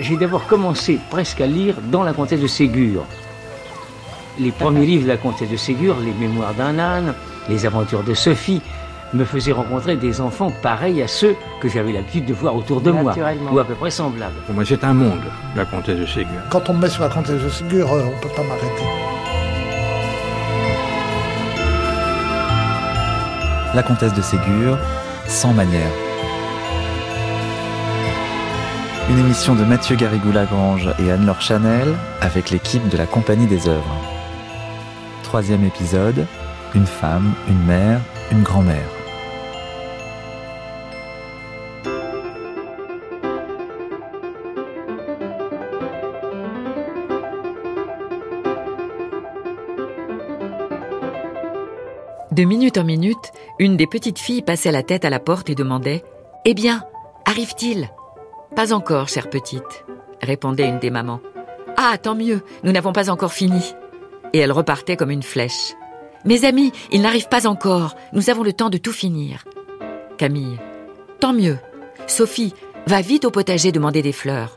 j'ai d'abord commencé presque à lire dans la comtesse de Ségur. Les premiers livres de la comtesse de Ségur, les mémoires d'un âne, les aventures de Sophie, me faisaient rencontrer des enfants pareils à ceux que j'avais l'habitude de voir autour de moi, ou à peu près semblables. Pour moi, c'est un monde, la comtesse de Ségur. Quand on me met sur la comtesse de Ségur, euh, on ne peut pas m'arrêter. La comtesse de Ségur, sans manière. Une émission de Mathieu Garrigou-Lagrange et Anne-Laure Chanel avec l'équipe de la Compagnie des œuvres. Troisième épisode, une femme, une mère, une grand-mère. De minute en minute, une des petites filles passait la tête à la porte et demandait ⁇ Eh bien, arrive-t-il ?⁇ Pas encore, chère petite, répondait une des mamans. Ah, tant mieux, nous n'avons pas encore fini. Et elle repartait comme une flèche. Mes amis, il n'arrive pas encore, nous avons le temps de tout finir. Camille. Tant mieux. Sophie, va vite au potager demander des fleurs.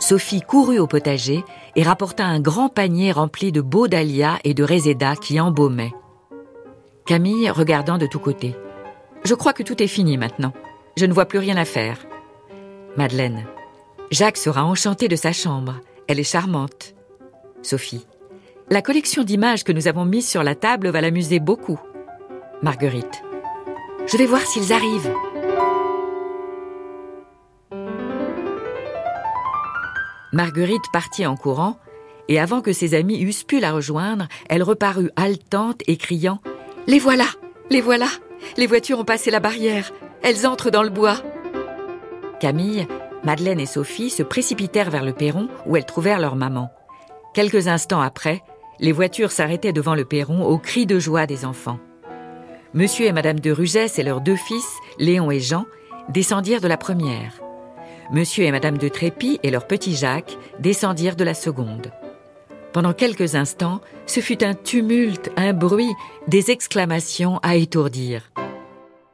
Sophie courut au potager et rapporta un grand panier rempli de beaux dahlias et de résédas qui embaumaient. Camille regardant de tous côtés. Je crois que tout est fini maintenant. Je ne vois plus rien à faire. Madeleine. Jacques sera enchanté de sa chambre. Elle est charmante. Sophie. La collection d'images que nous avons mises sur la table va l'amuser beaucoup. Marguerite. Je vais voir s'ils arrivent. Marguerite partit en courant, et avant que ses amis eussent pu la rejoindre, elle reparut haletante et criant ⁇ Les voilà Les voilà Les voitures ont passé la barrière Elles entrent dans le bois !⁇ Camille, Madeleine et Sophie se précipitèrent vers le perron où elles trouvèrent leur maman. Quelques instants après, les voitures s'arrêtaient devant le perron aux cris de joie des enfants. Monsieur et Madame de Rugès et leurs deux fils, Léon et Jean, descendirent de la première. Monsieur et Madame de Trépy et leur petit Jacques descendirent de la seconde. Pendant quelques instants, ce fut un tumulte, un bruit, des exclamations à étourdir.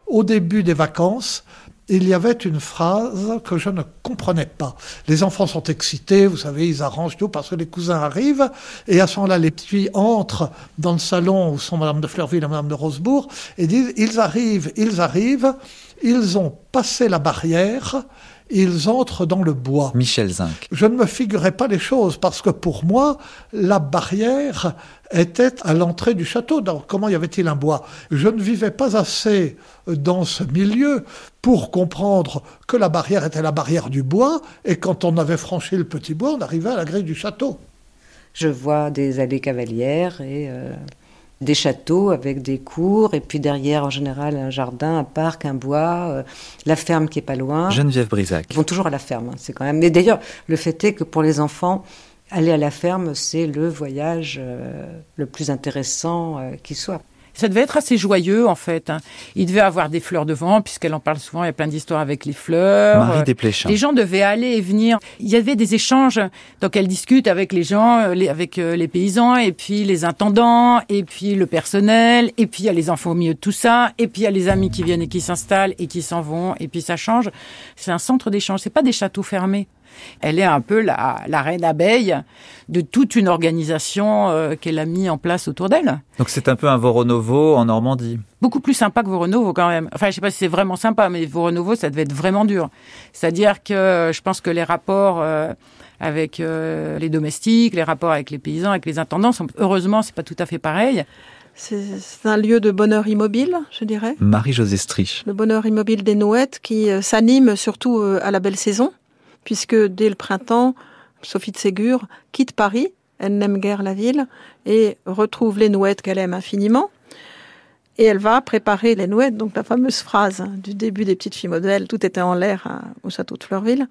Au début des vacances, il y avait une phrase que je ne comprenais pas. Les enfants sont excités, vous savez, ils arrangent tout parce que les cousins arrivent, et à ce moment-là, les petits entrent dans le salon où sont Madame de Fleurville et Madame de Rosebourg, et disent, ils arrivent, ils arrivent, ils ont passé la barrière, ils entrent dans le bois. Michel Zinc. Je ne me figurais pas les choses parce que pour moi, la barrière était à l'entrée du château. Donc, comment y avait-il un bois? Je ne vivais pas assez dans ce milieu pour comprendre que la barrière était la barrière du bois et quand on avait franchi le petit bois, on arrivait à la grille du château. Je vois des allées cavalières et euh, des châteaux avec des cours, et puis derrière, en général, un jardin, un parc, un bois, euh, la ferme qui est pas loin. Geneviève Brisac. Ils vont toujours à la ferme, hein, c'est quand même. Mais d'ailleurs, le fait est que pour les enfants, aller à la ferme, c'est le voyage euh, le plus intéressant euh, qui soit. Ça devait être assez joyeux en fait. Hein. Il devait avoir des fleurs devant, puisqu'elle en parle souvent. Il y a plein d'histoires avec les fleurs. Marie Desplechin. Les gens devaient aller et venir. Il y avait des échanges. Donc elle discute avec les gens, euh, les- avec euh, les paysans, et puis les intendants, et puis le personnel, et puis il y a les enfants au milieu de tout ça, et puis il y a les amis qui viennent et qui s'installent et qui s'en vont, et puis ça change. C'est un centre d'échange. C'est pas des châteaux fermés. Elle est un peu la, la reine abeille de toute une organisation euh, qu'elle a mis en place autour d'elle Donc c'est un peu un Voronovo en Normandie. beaucoup plus sympa que Voronovo quand même. Enfin, je sais pas si c'est vraiment sympa, mais Voronovo, ça devait être vraiment dur. C'est-à-dire que euh, je pense que les rapports euh, avec euh, les domestiques, les rapports avec les paysans, avec les intendants, sont, heureusement, c'est pas tout à fait pareil. C'est un lieu de bonheur immobile, je dirais. Marie-Josée Strich. Le bonheur immobile des Nouettes qui s'anime surtout à la belle saison, puisque dès le printemps, Sophie de Ségur quitte Paris, elle n'aime guère la ville, et retrouve les Nouettes qu'elle aime infiniment. Et elle va préparer les Nouettes, donc la fameuse phrase du début des petites filles modèles, tout était en l'air hein, au château de Fleurville.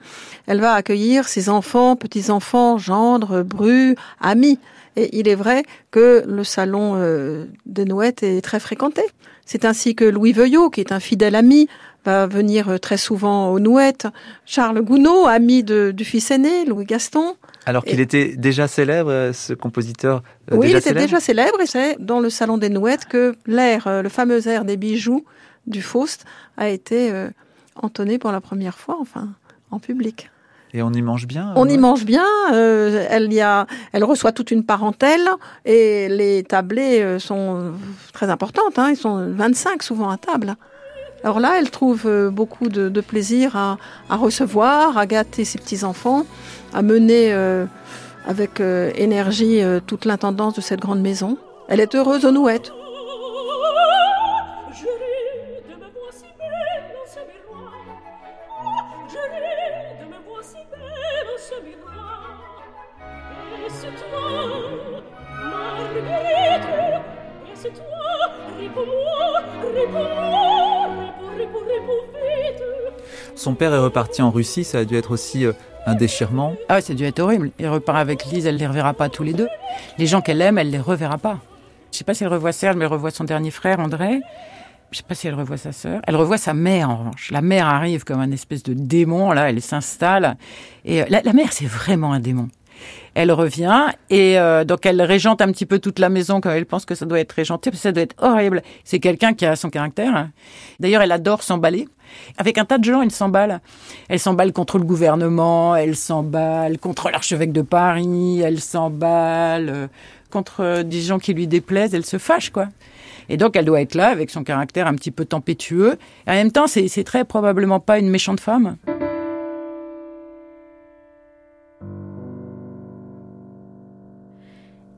Elle va accueillir ses enfants, petits-enfants, gendres, brus, amis. Et il est vrai que le salon euh, des Nouettes est très fréquenté. C'est ainsi que Louis Veuillot, qui est un fidèle ami, va venir euh, très souvent aux Nouettes. Charles Gounod, ami de, du fils aîné, Louis Gaston. Alors qu'il était déjà célèbre, euh, ce compositeur euh, oui, il était célèbre déjà célèbre et c'est dans le salon des Nouettes que l'air, euh, le fameux air des bijoux du Faust a été euh, entonné pour la première fois, enfin, en public. Et on y mange bien On y mange bien. Euh, elle, y a, elle reçoit toute une parentèle et les tablés euh, sont très importantes. Hein. Ils sont 25 souvent à table. Alors là, elle trouve euh, beaucoup de, plaisir à, à, recevoir, à gâter ses petits-enfants, à mener euh, avec euh, énergie toute l'intendance de cette grande maison. Elle est heureuse aux nouettes. Son père est reparti en Russie, ça a dû être aussi euh, un déchirement. Ah, ça a dû être horrible. Il repart avec Lise, elle les reverra pas tous les deux. Les gens qu'elle aime, elle les reverra pas. Je sais pas si elle revoit Serge, mais elle revoit son dernier frère, André. Je sais pas si elle revoit sa sœur. Elle revoit sa mère, en revanche. La mère arrive comme un espèce de démon, là, elle s'installe. Et euh, la mère, c'est vraiment un démon. Elle revient et euh, donc elle régente un petit peu toute la maison quand elle pense que ça doit être régenté, parce que ça doit être horrible. C'est quelqu'un qui a son caractère. D'ailleurs, elle adore s'emballer. Avec un tas de gens, elle s'emballe. Elle s'emballe contre le gouvernement, elle s'emballe contre l'archevêque de Paris, elle s'emballe euh, contre des gens qui lui déplaisent, elle se fâche, quoi. Et donc, elle doit être là avec son caractère un petit peu tempétueux. Et en même temps, c'est très probablement pas une méchante femme.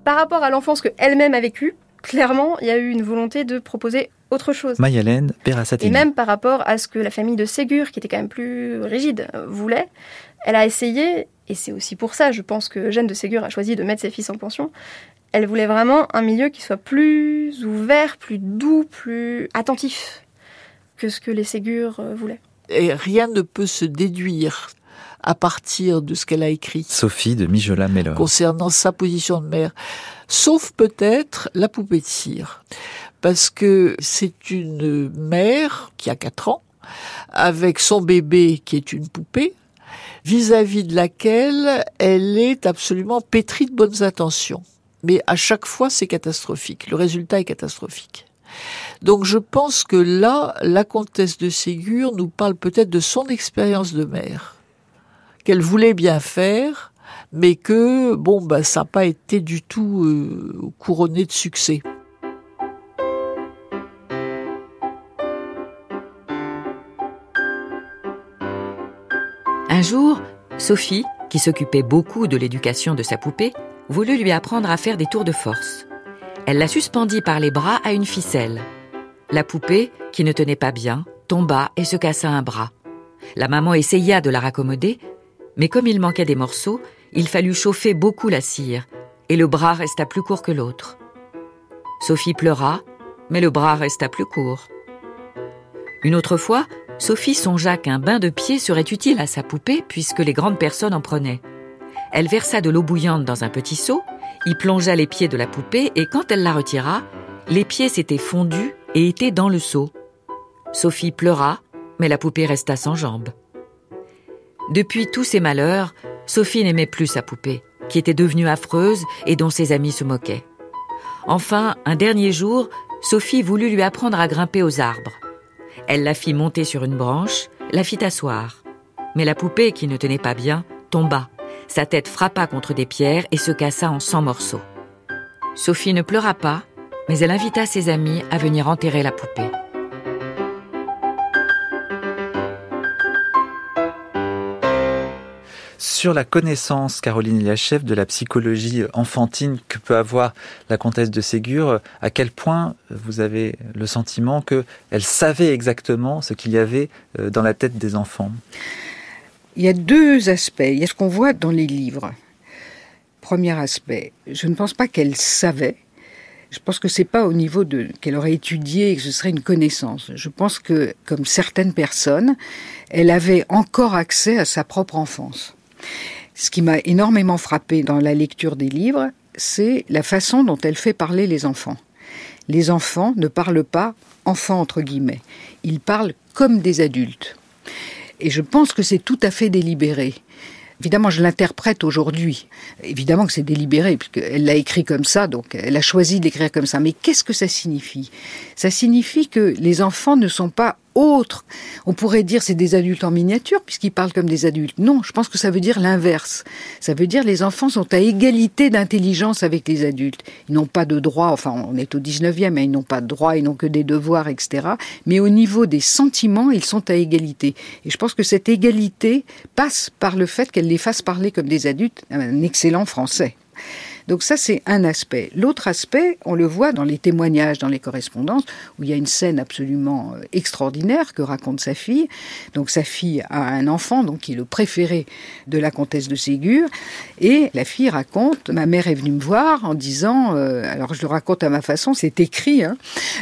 Par rapport à l'enfance qu'elle-même a vécue, clairement, il y a eu une volonté de proposer autre chose. Mayalène Perasatini. Et même par rapport à ce que la famille de Ségur, qui était quand même plus rigide, voulait, elle a essayé, et c'est aussi pour ça, je pense que Jeanne de Ségur a choisi de mettre ses fils en pension, elle voulait vraiment un milieu qui soit plus ouvert, plus doux, plus attentif que ce que les Ségur euh, voulaient. Et rien ne peut se déduire à partir de ce qu'elle a écrit. Sophie de mijola mellor Concernant sa position de mère. Sauf peut-être la poupée de cire. Parce que c'est une mère qui a 4 ans, avec son bébé qui est une poupée, vis-à-vis -vis de laquelle elle est absolument pétrie de bonnes intentions. Mais à chaque fois, c'est catastrophique. Le résultat est catastrophique. Donc je pense que là, la comtesse de Ségur nous parle peut-être de son expérience de mère qu'elle voulait bien faire, mais que bon bah ça n'a pas été du tout euh, couronné de succès. Un jour, Sophie, qui s'occupait beaucoup de l'éducation de sa poupée, voulut lui apprendre à faire des tours de force. Elle la suspendit par les bras à une ficelle. La poupée, qui ne tenait pas bien, tomba et se cassa un bras. La maman essaya de la raccommoder, mais comme il manquait des morceaux, il fallut chauffer beaucoup la cire, et le bras resta plus court que l'autre. Sophie pleura, mais le bras resta plus court. Une autre fois, Sophie songea qu'un bain de pied serait utile à sa poupée puisque les grandes personnes en prenaient. Elle versa de l'eau bouillante dans un petit seau, y plongea les pieds de la poupée et quand elle la retira, les pieds s'étaient fondus et étaient dans le seau. Sophie pleura, mais la poupée resta sans jambes. Depuis tous ces malheurs, Sophie n'aimait plus sa poupée, qui était devenue affreuse et dont ses amis se moquaient. Enfin, un dernier jour, Sophie voulut lui apprendre à grimper aux arbres. Elle la fit monter sur une branche, la fit asseoir. Mais la poupée, qui ne tenait pas bien, tomba. Sa tête frappa contre des pierres et se cassa en cent morceaux. Sophie ne pleura pas, mais elle invita ses amis à venir enterrer la poupée. Sur la connaissance, Caroline Eliachev, de la psychologie enfantine que peut avoir la comtesse de Ségur, à quel point vous avez le sentiment qu'elle savait exactement ce qu'il y avait euh, dans la tête des enfants? Il y a deux aspects. Il y a ce qu'on voit dans les livres. Premier aspect, je ne pense pas qu'elle savait. Je pense que c'est pas au niveau de qu'elle aurait étudié et que ce serait une connaissance. Je pense que, comme certaines personnes, elle avait encore accès à sa propre enfance. Ce qui m'a énormément frappé dans la lecture des livres, c'est la façon dont elle fait parler les enfants. Les enfants ne parlent pas enfants entre guillemets, ils parlent comme des adultes. Et je pense que c'est tout à fait délibéré. Évidemment, je l'interprète aujourd'hui. Évidemment que c'est délibéré, puisqu'elle l'a écrit comme ça, donc elle a choisi d'écrire comme ça. Mais qu'est-ce que ça signifie? Ça signifie que les enfants ne sont pas autre. On pourrait dire c'est des adultes en miniature puisqu'ils parlent comme des adultes. Non, je pense que ça veut dire l'inverse. Ça veut dire les enfants sont à égalité d'intelligence avec les adultes. Ils n'ont pas de droits, enfin on est au 19e, mais ils n'ont pas de droits, ils n'ont que des devoirs, etc. Mais au niveau des sentiments, ils sont à égalité. Et je pense que cette égalité passe par le fait qu'elle les fasse parler comme des adultes, un excellent français. Donc ça, c'est un aspect. L'autre aspect, on le voit dans les témoignages, dans les correspondances, où il y a une scène absolument euh, extraordinaire que raconte sa fille. Donc sa fille a un enfant, donc qui est le préféré de la comtesse de Ségur, et la fille raconte, ma mère est venue me voir en disant, euh, alors je le raconte à ma façon, c'est écrit, hein,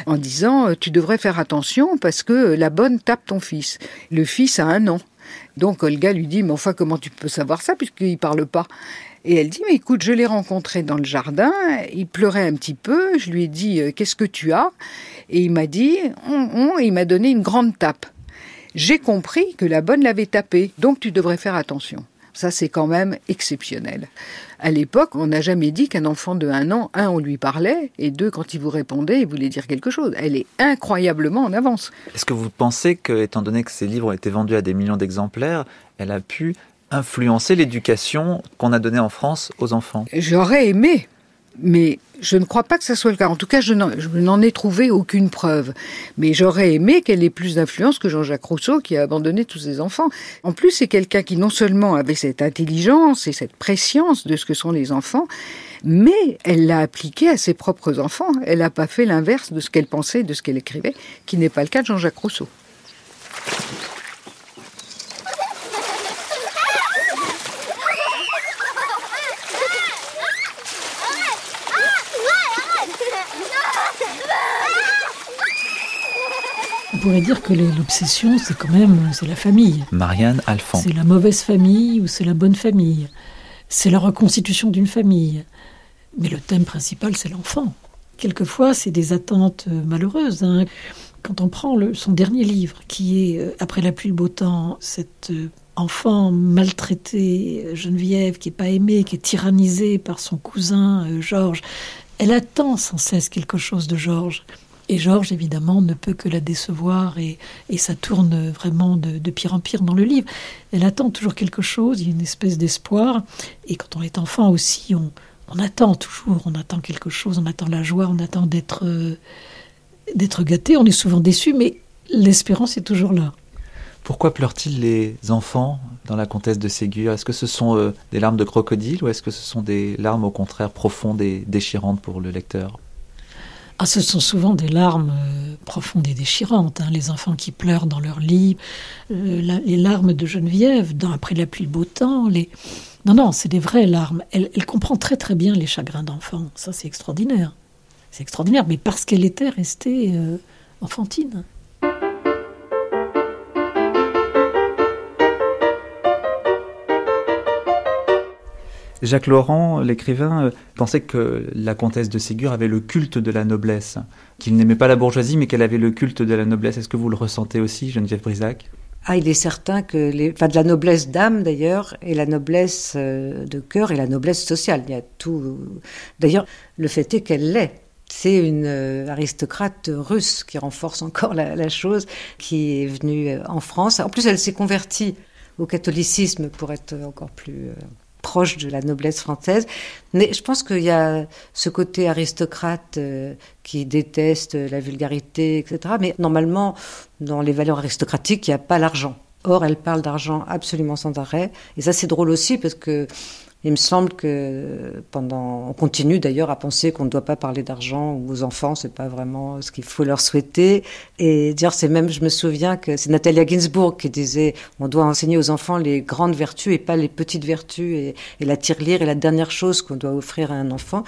en disant, euh, tu devrais faire attention parce que la bonne tape ton fils. Le fils a un an. Donc Olga lui dit, mais enfin comment tu peux savoir ça puisqu'il parle pas? Et elle dit, mais écoute, je l'ai rencontré dans le jardin, il pleurait un petit peu, je lui ai dit, euh, qu'est-ce que tu as? Et il m'a dit, on, on, et il m'a donné une grande tape. J'ai compris que la bonne l'avait tapé, donc tu devrais faire attention. Ça, c'est quand même exceptionnel. À l'époque, on n'a jamais dit qu'un enfant de un an, un, on lui parlait, et deux, quand il vous répondait, il voulait dire quelque chose. Elle est incroyablement en avance. Est-ce que vous pensez que, étant donné que ces livres ont été vendus à des millions d'exemplaires, elle a pu influencer l'éducation qu'on a donnée en France aux enfants J'aurais aimé, mais je ne crois pas que ce soit le cas. En tout cas, je n'en ai trouvé aucune preuve. Mais j'aurais aimé qu'elle ait plus d'influence que Jean-Jacques Rousseau qui a abandonné tous ses enfants. En plus, c'est quelqu'un qui non seulement avait cette intelligence et cette préscience de ce que sont les enfants, mais elle l'a appliqué à ses propres enfants. Elle n'a pas fait l'inverse de ce qu'elle pensait, de ce qu'elle écrivait, qui n'est pas le cas de Jean-Jacques Rousseau. Pourrait dire que l'obsession, c'est quand même c'est la famille. Marianne Alphand. C'est la mauvaise famille ou c'est la bonne famille? C'est la reconstitution d'une famille. Mais le thème principal, c'est l'enfant. Quelquefois, c'est des attentes euh, malheureuses. Hein. Quand on prend le, son dernier livre, qui est euh, Après la pluie, le beau temps, cette euh, enfant maltraité, Geneviève, qui n'est pas aimée, qui est tyrannisée par son cousin Georges, elle attend sans cesse quelque chose de Georges. Et Georges, évidemment, ne peut que la décevoir et, ça tourne vraiment de, pire en pire dans le livre. Elle attend toujours quelque chose, il y a une espèce d'espoir. Et quand on est enfant aussi, on, attend toujours, on attend quelque chose, on attend la joie, on attend d'être euh, d'être gâté. On est souvent déçu, mais l'espérance est toujours là. Pourquoi pleurent-ils les enfants dans la comtesse de Ségur? Est-ce que ce sont euh, des larmes de crocodile ou est-ce que ce sont des larmes au contraire profondes et déchirantes pour le lecteur? Ah, ce sont souvent des larmes euh, profondes et déchirantes, hein, les enfants qui pleurent dans leur lit, euh, les larmes de Geneviève dans Après la pluie, beau temps. Les... Non, non, c'est des vraies larmes. Elle, comprend très très bien les chagrins d'enfants. Ça, c'est extraordinaire. C'est extraordinaire, mais parce qu'elle était restée euh, enfantine. Jacques Laurent, l'écrivain, euh, pensait que la comtesse de Ségur avait le culte de la noblesse, qu'il n'aimait pas la bourgeoisie, mais qu'elle avait le culte de la noblesse. Est-ce que vous le ressentez aussi, Geneviève Brisac? Ah, il est certain que, enfin, de la noblesse d'âme d'ailleurs, et la noblesse euh, de cœur et la noblesse sociale. Il y a tout. D'ailleurs, le fait est qu'elle l'est. C'est une euh, aristocrate russe qui renforce encore la, chose, qui est venue en France. En plus, elle s'est convertie au catholicisme pour être encore plus proche de la noblesse française. Mais je pense qu'il y a ce côté aristocrate euh, qui déteste la vulgarité, etc. Mais normalement, dans les valeurs aristocratiques, il n'y a pas l'argent. Or, elle parle d'argent absolument sans arrêt. Et ça, c'est drôle aussi parce que il me semble que pendant, on continue d'ailleurs à penser qu'on ne doit pas parler d'argent aux enfants, c'est pas vraiment ce qu'il faut leur souhaiter. Et dire, c'est même, je me souviens que c'est Natalia Ginsburg qui disait, on doit enseigner aux enfants les grandes vertus et pas les petites vertus. Et, et la tirelire est la dernière chose qu'on doit offrir à un enfant.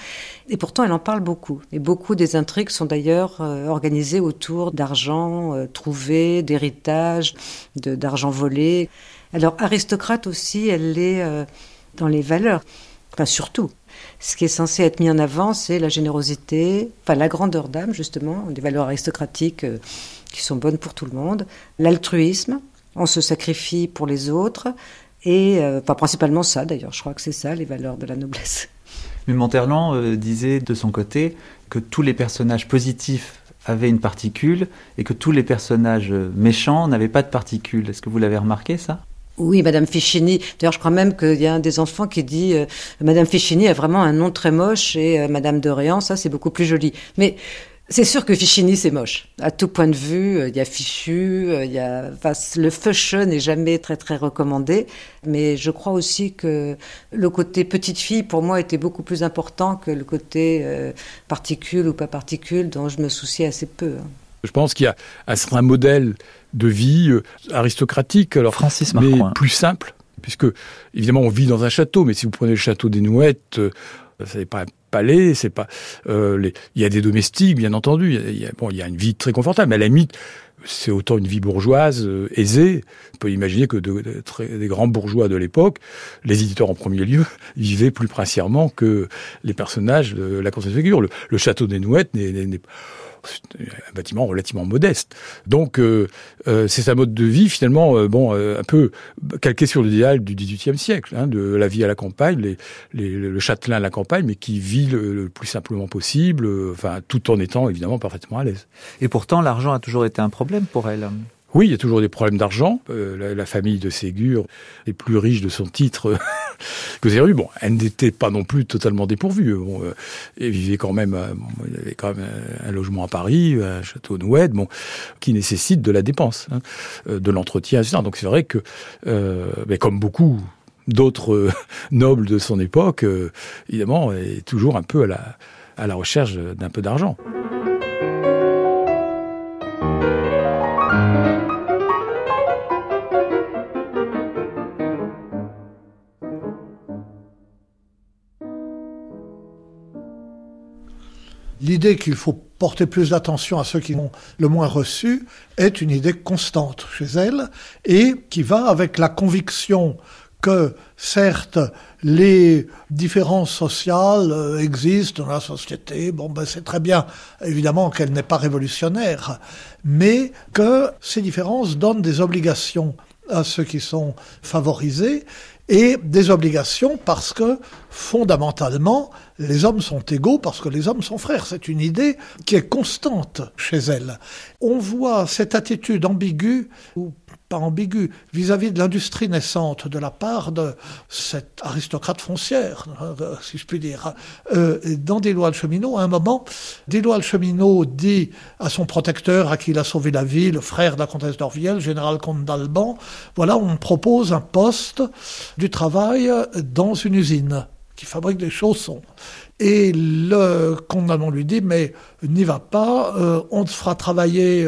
Et pourtant, elle en parle beaucoup. Et beaucoup des intrigues sont d'ailleurs euh, organisées autour d'argent euh, trouvé, d'héritage, d'argent volé. Alors, aristocrate aussi, elle est euh, dans les valeurs. Enfin, surtout. Ce qui est censé être mis en avant, c'est la générosité, enfin la grandeur d'âme, justement, des valeurs aristocratiques euh, qui sont bonnes pour tout le monde, l'altruisme, on se sacrifie pour les autres, et euh, enfin, principalement ça d'ailleurs, je crois que c'est ça les valeurs de la noblesse. Mais Monterland euh, disait de son côté que tous les personnages positifs avait une particule et que tous les personnages méchants n'avaient pas de particule. Est-ce que vous l'avez remarqué ça? Oui, Madame Fichini. D'ailleurs, je crois même qu'il y a un des enfants qui dit euh, Madame Fichini a vraiment un nom très moche et euh, Madame de ça, c'est beaucoup plus joli. Mais c'est sûr que Fichini, c'est moche. À tout point de vue, euh, il y a fichu, il y a, le feuche n'est jamais très très recommandé. Mais je crois aussi que le côté petite fille, pour moi, était beaucoup plus important que le côté particule ou pas particule, dont je me souciais assez peu. Hein. Je pense qu'il y a un modèle de vie euh, aristocratique, alors, Francis mais plus simple, puisque évidemment on vit dans un château, mais si vous prenez le château des Nouettes, euh, ce n'est pas un palais, c'est pas. Euh, il y a des domestiques, bien entendu. Il y a, bon, il y a une vie très confortable, mais à la limite, c'est autant une vie bourgeoise aisée. On peut imaginer que de, des grands bourgeois de l'époque, les éditeurs en premier lieu, vivaient plus princièrement que les personnages de la Constance Figure. Le, le château des Nouettes n'est un bâtiment relativement modeste. Donc euh, euh, c'est un mode de vie finalement euh, bon un peu calqué sur l'idéal du XVIIIe siècle, hein, de la vie à la campagne, le châtelain à la campagne, mais qui vit le, plus simplement possible, enfin tout en étant évidemment parfaitement à l'aise. Et pourtant l'argent a toujours été un problème pour elle. Oui, il y a toujours des problèmes d'argent. Euh, la, famille de Ségur est plus riche de son titre que Ségur. Bon, elle n'était pas non plus totalement dépourvue. Bon, euh, elle vivait quand même, euh, il avait quand même un logement à Paris, un château Noued, bon, qui nécessite de la dépense, hein, de l'entretien, etc. Donc c'est vrai que, mais comme beaucoup d'autres nobles de son époque, évidemment, est toujours un peu à la, à la recherche d'un peu d'argent. L'idée qu'il faut porter plus d'attention à ceux qui ont le moins reçu est une idée constante chez elle et qui va avec la conviction que certes les différences sociales euh, existent dans la société, bon ben c'est très bien évidemment qu'elle n'est pas révolutionnaire, mais que ces différences donnent des obligations à ceux qui sont favorisés et des obligations parce que fondamentalement les hommes sont égaux parce que les hommes sont frères. C'est une idée qui est constante chez elle. On voit cette attitude ambiguë pas ambiguë vis-à-vis de l'industrie naissante de la part de cette aristocrate foncière, si je puis dire. Euh, dans Des lois cheminot, à un moment, Des lois cheminot dit à son protecteur, à qui il a sauvé la vie, le frère de la comtesse d'Orviel, général comte d'Alban, voilà, on propose un poste du travail dans une usine qui fabrique des chaussons. Et le condamnant lui dit, mais n'y va pas, euh, on te fera travailler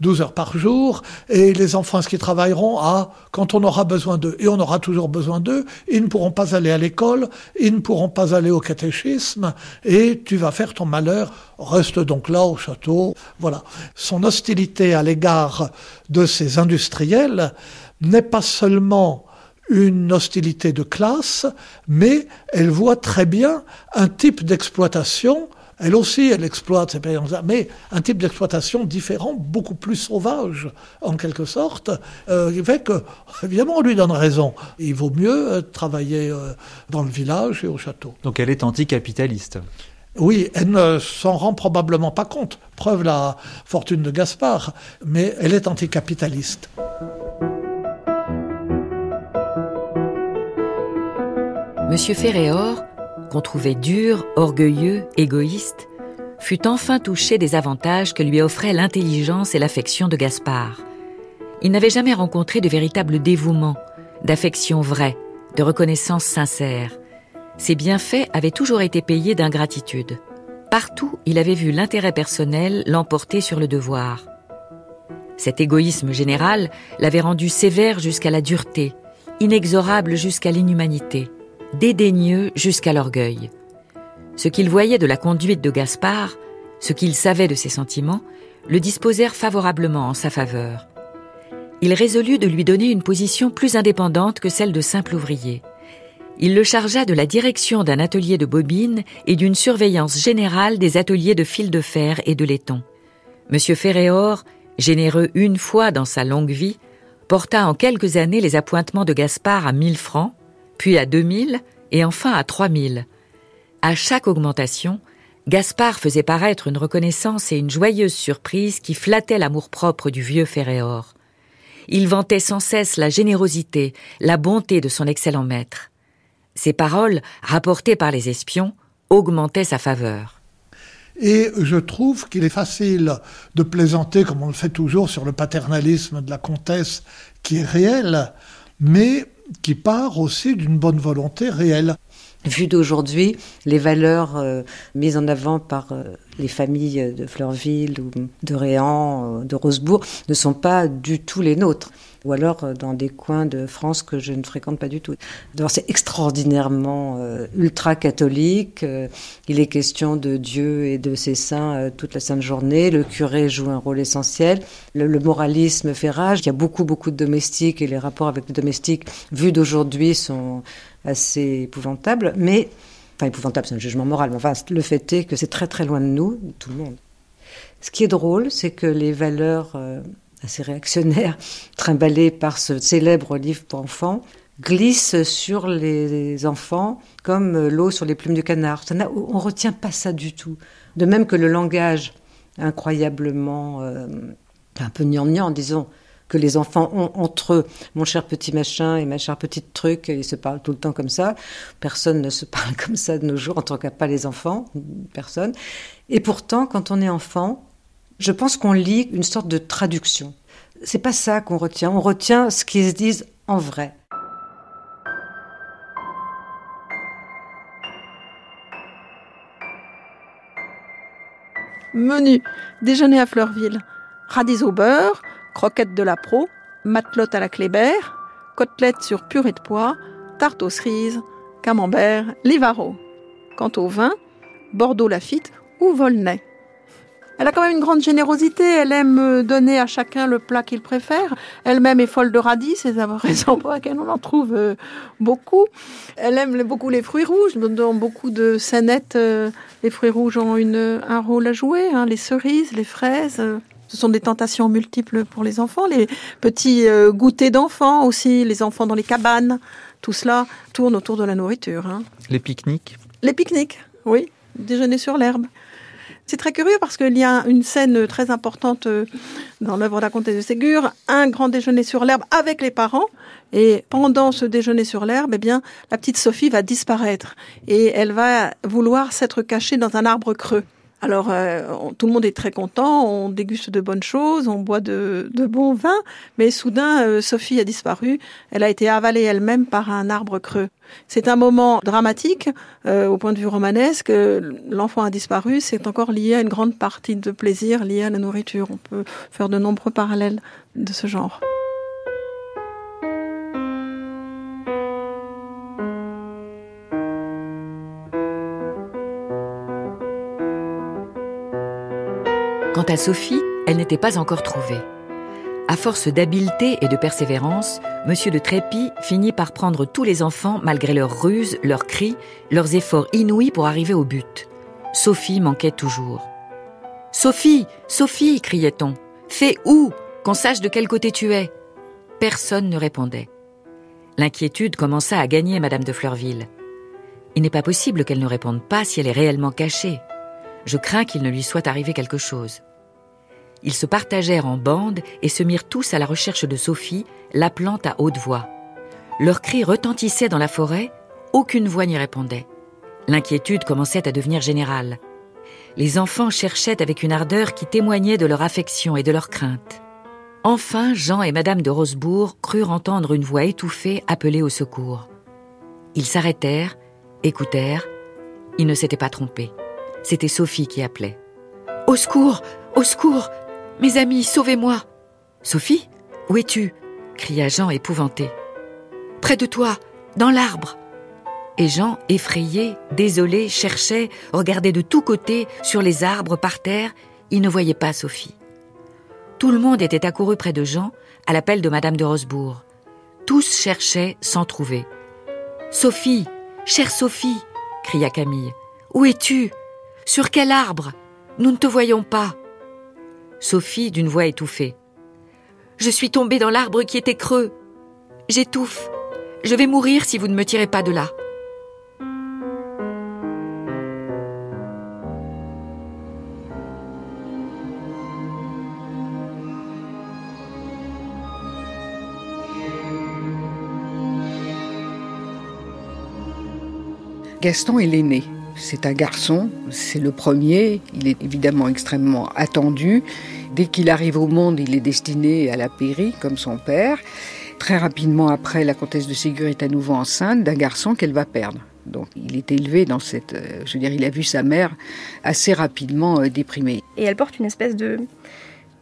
12 euh, heures par jour, et les enfants, ce qu'ils travailleront à quand on aura besoin d'eux Et on aura toujours besoin d'eux, ils ne pourront pas aller à l'école, ils ne pourront pas aller au catéchisme, et tu vas faire ton malheur, reste donc là au château. Voilà. Son hostilité à l'égard de ces industriels n'est pas seulement une hostilité de classe, mais elle voit très bien un type d'exploitation elle aussi, elle exploite ces paysans, mais un type d'exploitation différent, beaucoup plus sauvage, en quelque sorte, euh, qui fait que, évidemment, on lui donne raison. Il vaut mieux euh, travailler euh, dans le village et au château. Donc elle est anticapitaliste oui, elle ne s'en rend probablement pas compte. Preuve la fortune de Gaspard, mais elle est anticapitaliste. Monsieur Ferréor, qu'on trouvait dur, orgueilleux, égoïste, fut enfin touché des avantages que lui offraient l'intelligence et l'affection de Gaspard. Il n'avait jamais rencontré de véritable dévouement, d'affection vraie, de reconnaissance sincère. Ses bienfaits avaient toujours été payés d'ingratitude. Partout, il avait vu l'intérêt personnel l'emporter sur le devoir. Cet égoïsme général l'avait rendu sévère jusqu'à la dureté, inexorable jusqu'à l'inhumanité dédaigneux jusqu'à l'orgueil. Ce qu'il voyait de la conduite de Gaspard, ce qu'il savait de ses sentiments, le disposèrent favorablement en sa faveur. Il résolut de lui donner une position plus indépendante que celle de simple ouvrier. Il le chargea de la direction d'un atelier de bobines et d'une surveillance générale des ateliers de fil de fer et de laiton. Monsieur Ferréor, généreux une fois dans sa longue vie, porta en quelques années les appointements de Gaspard à mille francs, puis à 2000 et enfin à 3000. À chaque augmentation, Gaspard faisait paraître une reconnaissance et une joyeuse surprise qui flattaient l'amour-propre du vieux Ferréor. Il vantait sans cesse la générosité, la bonté de son excellent maître. Ses paroles, rapportées par les espions, augmentaient sa faveur. Et je trouve qu'il est facile de plaisanter, comme on le fait toujours, sur le paternalisme de la comtesse, qui est réel, mais qui part aussi d'une bonne volonté réelle. Vu d'aujourd'hui, les valeurs euh, mises en avant par euh, les familles de Fleurville de Réan, euh, de Rosebourg, ne sont pas du tout les nôtres. Ou alors dans des coins de France que je ne fréquente pas du tout. C'est extraordinairement ultra-catholique. il est question de Dieu et de ses saints toute la sainte journée. Le curé joue un rôle essentiel. Le, le, moralisme fait rage. Il y a beaucoup, beaucoup de domestiques et les rapports avec les domestiques, vus d'aujourd'hui, sont assez épouvantable, mais enfin épouvantable, c'est un jugement moral, mais enfin le fait est que c'est très très loin de nous, tout le monde. Ce qui est drôle, c'est que les valeurs euh, assez réactionnaires trimballées par ce célèbre livre pour enfants glissent sur les enfants comme l'eau sur les plumes du canard. On retient pas ça du tout. De même que le langage incroyablement euh, un peu gnangnan, disons, que les enfants ont entre eux. Mon cher petit machin et ma chère petite truc, ils se parlent tout le temps comme ça. Personne ne se parle comme ça de nos jours, en tout cas pas les enfants, personne. Et pourtant, quand on est enfant, je pense qu'on lit une sorte de traduction. C'est pas ça qu'on retient. On retient ce qu'ils se disent en vrai. Menu déjeuner à Fleurville. Radis au beurre, croquettes de la pro, matelote à la Kléber, côtelettes sur purée de pois, tarte aux cerises, camembert, livaro. Quant au vin, Bordeaux Lafitte ou Volnay. Elle a quand même une grande générosité, elle aime donner à chacun le plat qu'il préfère. Elle-même est folle de radis, c'est la raison pour laquelle on en trouve euh, beaucoup. Elle aime beaucoup les fruits rouges, dans beaucoup de scénettes, euh, les fruits rouges ont une, un rôle à jouer, hein, les cerises, les fraises. Euh, ce sont des tentations multiples pour les enfants, les petits euh, goûters d'enfants aussi, les enfants dans les cabanes. Tout cela tourne autour de la nourriture. Hein. Les pique-niques Les pique-niques, oui. Déjeuner sur l'herbe. C'est très curieux parce qu'il y a une scène très importante euh, dans l'œuvre de de Ségur, un grand déjeuner sur l'herbe avec les parents. Et pendant ce déjeuner sur l'herbe, eh bien, la petite Sophie va disparaître et elle va vouloir s'être cachée dans un arbre creux. Alors, euh, tout le monde est très content, on déguste de bonnes choses, on boit de, bons vins, mais soudain, euh, Sophie a disparu. Elle a été avalée elle-même par un arbre creux. C'est un moment dramatique euh, au point de vue romanesque. L'enfant a disparu, c'est encore lié à une grande partie de plaisir lié à la nourriture. On peut faire de nombreux parallèles de ce genre. Quant à Sophie, elle n'était pas encore trouvée. À force d'habileté et de persévérance, Monsieur de Trépy finit par prendre tous les enfants malgré leurs ruses, leurs cris, leurs efforts inouïs pour arriver au but. Sophie manquait toujours. Sophie, Sophie, criait-on. Fais où Qu'on sache de quel côté tu es? Personne ne répondait. L'inquiétude commença à gagner Madame de Fleurville. Il n'est pas possible qu'elle ne réponde pas si elle est réellement cachée. Je crains qu'il ne lui soit arrivé quelque chose. Ils se partagèrent en bandes et se mirent tous à la recherche de Sophie, l'appelant à haute voix. Leurs cris retentissaient dans la forêt, aucune voix n'y répondait. L'inquiétude commençait à devenir générale. Les enfants cherchaient avec une ardeur qui témoignait de leur affection et de leur crainte. Enfin, Jean et Madame de Rosebourg crurent entendre une voix étouffée appeler au secours. Ils s'arrêtèrent, écoutèrent. Ils ne s'étaient pas trompés. C'était Sophie qui appelait. Au secours Au secours Mes amis, sauvez-moi Sophie Où es-tu? cria Jean épouvanté. Près de toi, dans l'arbre. Et Jean, effrayé, désolé, cherchait, regardait de tous côtés, sur les arbres, par terre, il ne voyait pas Sophie. Tout le monde était accouru près de Jean, à l'appel de Madame de Rosebourg. Tous cherchaient sans trouver. Sophie, chère Sophie, cria Camille, où es-tu? Sur quel arbre? Nous ne te voyons pas. Sophie d'une voix étouffée. Je suis tombée dans l'arbre qui était creux. J'étouffe. Je vais mourir si vous ne me tirez pas de là. Gaston est l'aîné. C'est un garçon, c'est le premier, il est évidemment extrêmement attendu. Dès qu'il arrive au monde, il est destiné à la pairie, comme son père. Très rapidement après, la comtesse de Ségur est à nouveau enceinte d'un garçon qu'elle va perdre. Donc il est élevé dans cette... Euh, je veux dire, il a vu sa mère assez rapidement euh, déprimée. Et elle porte une espèce de,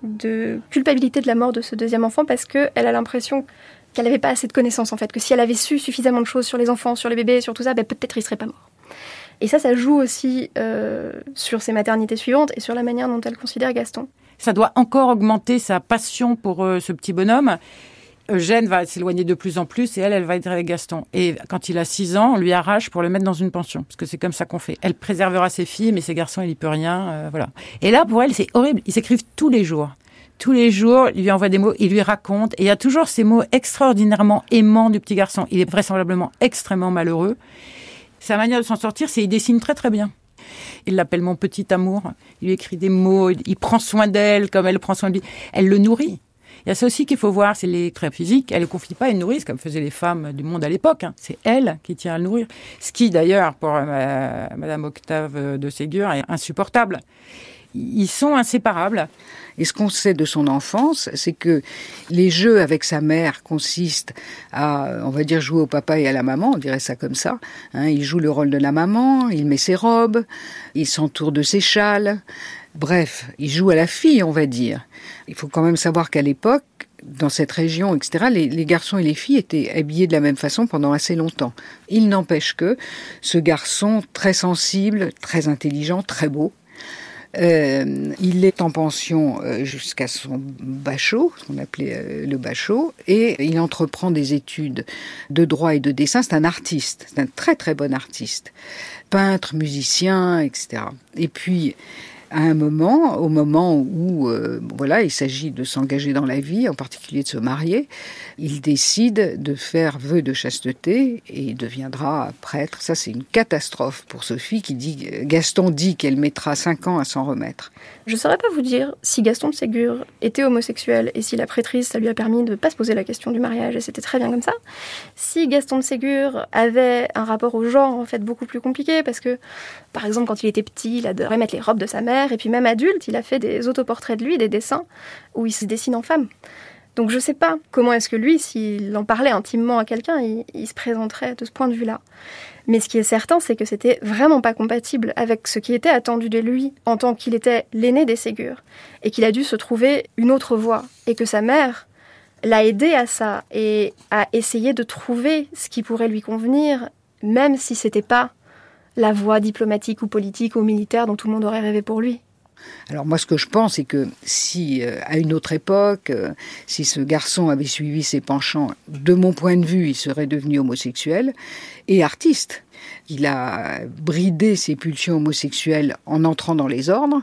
de culpabilité de la mort de ce deuxième enfant parce qu'elle a l'impression qu'elle n'avait pas assez de connaissances en fait, que si elle avait su suffisamment de choses sur les enfants, sur les bébés, sur tout ça, ben, peut-être il serait pas mort. Et ça, ça joue aussi euh, sur ses maternités suivantes et sur la manière dont elle considère Gaston. Ça doit encore augmenter sa passion pour ce petit bonhomme. Eugène va s'éloigner de plus en plus et elle, elle va être avec Gaston. Et quand il a 6 ans, on lui arrache pour le mettre dans une pension, parce que c'est comme ça qu'on fait. Elle préservera ses filles, mais ses garçons, il y peut rien, euh, voilà. Et là, pour elle, c'est horrible. Ils s'écrivent tous les jours. Tous les jours, il lui envoie des mots, il lui raconte, et il y a toujours ces mots extraordinairement aimants du petit garçon. Il est vraisemblablement extrêmement malheureux. Sa manière de s'en sortir, c'est il dessine très très bien. Il l'appelle mon petit amour. Il lui écrit des mots. Il prend soin d'elle comme elle prend soin de lui. Elle le nourrit. Il y a ça aussi qu'il faut voir, c'est les traits physiques. Elle ne confie pas une nourrice comme faisaient les femmes du monde à l'époque. Hein. C'est elle qui tient à le nourrir. Ce qui, d'ailleurs, pour euh, Madame Octave de Ségur, est insupportable. Ils sont inséparables. Et ce qu'on sait de son enfance, c'est que les jeux avec sa mère consistent à, on va dire, jouer au papa et à la maman, on dirait ça comme ça. Hein. il joue le rôle de la maman, il met ses robes, il s'entoure de ses châles. Bref, il joue à la fille, on va dire. Il faut quand même savoir qu'à l'époque, dans cette région, etc., les, garçons et les filles étaient habillés de la même façon pendant assez longtemps. Il n'empêche que ce garçon très sensible, très intelligent, très beau, euh, il est en pension euh, jusqu'à son bachot, qu'on appelait euh, le bachot, et il entreprend des études de droit et de dessin. C'est un artiste, c'est un très très bon artiste, peintre, musicien, etc. Et puis à un moment, au moment où euh, voilà, il s'agit de s'engager dans la vie, en particulier de se marier, il décide de faire vœu de chasteté et deviendra prêtre. Ça, c'est une catastrophe pour Sophie qui dit Gaston dit qu'elle mettra cinq ans à s'en remettre. Je ne saurais pas vous dire si Gaston de Ségur était homosexuel et si la prêtrise, ça lui a permis de ne pas se poser la question du mariage et c'était très bien comme ça. Si Gaston de Ségur avait un rapport au genre en fait beaucoup plus compliqué parce que, par exemple, quand il était petit, il adorait mettre les robes de sa mère et puis même adulte, il a fait des autoportraits de lui, des dessins où il se dessine en femme. Donc je ne sais pas comment est-ce que lui, s'il en parlait intimement à quelqu'un, il, se présenterait de ce point de vue-là. Mais ce qui est certain, c'est que c'était vraiment pas compatible avec ce qui était attendu de lui en tant qu'il était l'aîné des Ségur et qu'il a dû se trouver une autre voie et que sa mère l'a aidé à ça et a essayé de trouver ce qui pourrait lui convenir, même si c'était pas la voie diplomatique ou politique ou militaire dont tout le monde aurait rêvé pour lui. Alors moi ce que je pense c'est que si euh, à une autre époque, euh, si ce garçon avait suivi ses penchants, de mon point de vue, il serait devenu homosexuel et artiste. Il a bridé ses pulsions homosexuelles en entrant dans les ordres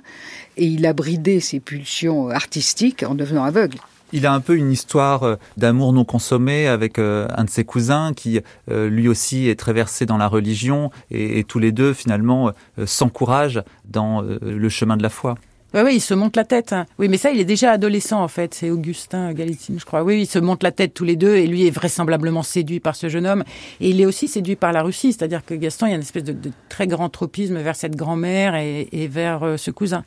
et il a bridé ses pulsions artistiques en devenant aveugle. Il a un peu une histoire euh, d'amour non consommé avec euh, un de ses cousins qui euh, lui aussi est très versé dans la religion et, tous les deux finalement s'encouragent dans le chemin de la foi. Oui, oui, il se monte la tête. Hein. Oui, mais ça, il est déjà adolescent en fait. C'est Augustin Galitzine, je crois. Oui, il se monte la tête tous les deux et lui est vraisemblablement séduit par ce jeune homme. Et il est aussi séduit par la Russie, c'est-à-dire que Gaston, il y a une espèce de, très grand tropisme vers cette grand-mère et, et vers ce cousin.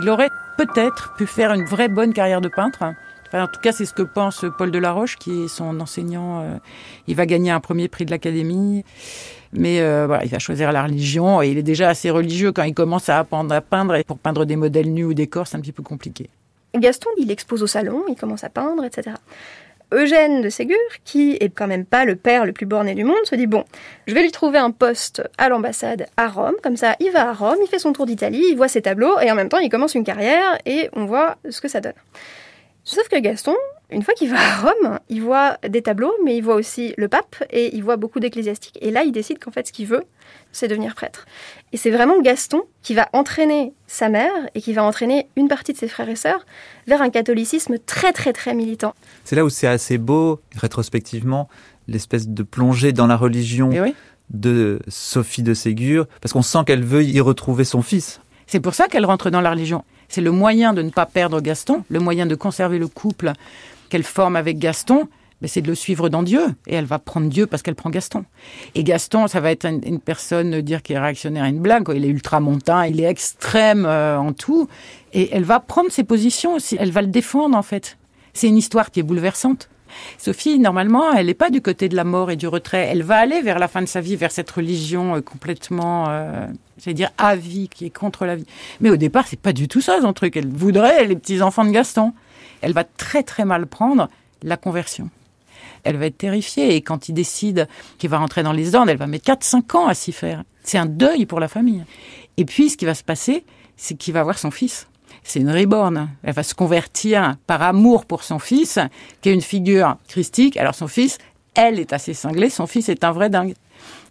Il aurait peut-être pu faire une vraie bonne carrière de peintre. en tout cas, c'est ce que pense Paul Delaroche, qui est son enseignant. Euh, il va gagner un premier prix de l'Académie. Mais euh, il va choisir la religion et il est déjà assez religieux quand il commence à apprendre à peindre. Et pour peindre des modèles nus ou des corps, c'est un petit peu compliqué. Gaston, il expose au salon, il commence à peindre, etc. Eugène de Ségur, qui est quand même pas le père le plus borné du monde, se dit bon, je vais lui trouver un poste à l'ambassade à Rome, comme ça il va à Rome, il fait son tour d'Italie, il voit ses tableaux et en même temps il commence une carrière et on voit ce que ça donne. Sauf que Gaston, une fois qu'il va à Rome, il voit des tableaux, mais il voit aussi le pape et il voit beaucoup d'ecclésiastiques. Et là, il décide qu'en fait, ce qu'il veut, c'est devenir prêtre. Et c'est vraiment Gaston qui va entraîner sa mère et qui va entraîner une partie de ses frères et sœurs vers un catholicisme très, très, très militant. C'est là où c'est assez beau, rétrospectivement, l'espèce de plongée dans la religion. Eh de Sophie de Ségur, parce qu'on sent qu'elle veut y retrouver son fils. C'est pour ça qu'elle rentre dans la religion. C'est le moyen de ne pas perdre Gaston, le moyen de conserver le couple qu'elle forme avec Gaston, mais c'est de le suivre dans Dieu. Et elle va prendre Dieu parce qu'elle prend Gaston. Et Gaston, ça va être une, personne, dire qu'il est réactionnaire à une blague. Il est ultramontain, il est extrême euh, en tout. Et elle va prendre ses positions aussi. Elle va le défendre, en fait. C'est une histoire qui est bouleversante. Sophie, normalement, elle n'est pas du côté de la mort et du retrait. Elle va aller vers la fin de sa vie, vers cette religion euh, complètement, euh, c'est-à-dire à vie, qui est contre la vie. Mais au départ, c'est pas du tout ça son truc. Elle voudrait les petits enfants de Gaston. Elle va très très mal prendre la conversion. Elle va être terrifiée et quand il décide qu'il va rentrer dans les ordres, elle va mettre 4-5 ans à s'y faire. C'est un deuil pour la famille. Et puis, ce qui va se passer, c'est qu'il va voir son fils c'est une reborn. Elle va se convertir par amour pour son fils, qui est une figure christique. Alors son fils, elle est assez cinglée, son fils est un vrai dingue.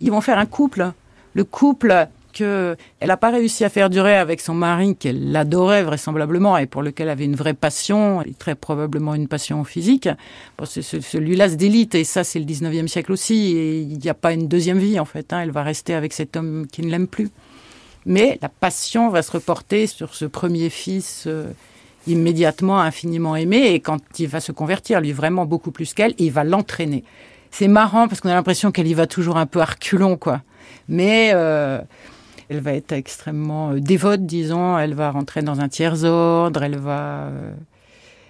Ils vont faire un couple. Le couple que elle n'a pas réussi à faire durer avec son mari qu'elle adorait vraisemblablement et pour lequel elle avait une vraie passion et très probablement une passion physique. Bon, celui-là se délite et ça c'est le 19e siècle aussi et il n'y a pas une deuxième vie en fait. Hein. Elle va rester avec cet homme qui ne l'aime plus. Mais la passion va se reporter sur ce premier fils euh, immédiatement infiniment aimé. Et quand il va se convertir, lui vraiment beaucoup plus qu'elle, il va l'entraîner. C'est marrant parce qu'on a l'impression qu'elle y va toujours un peu à reculons, quoi. Mais euh, elle va être extrêmement euh, dévote, disons. Elle va rentrer dans un tiers ordre. Elle va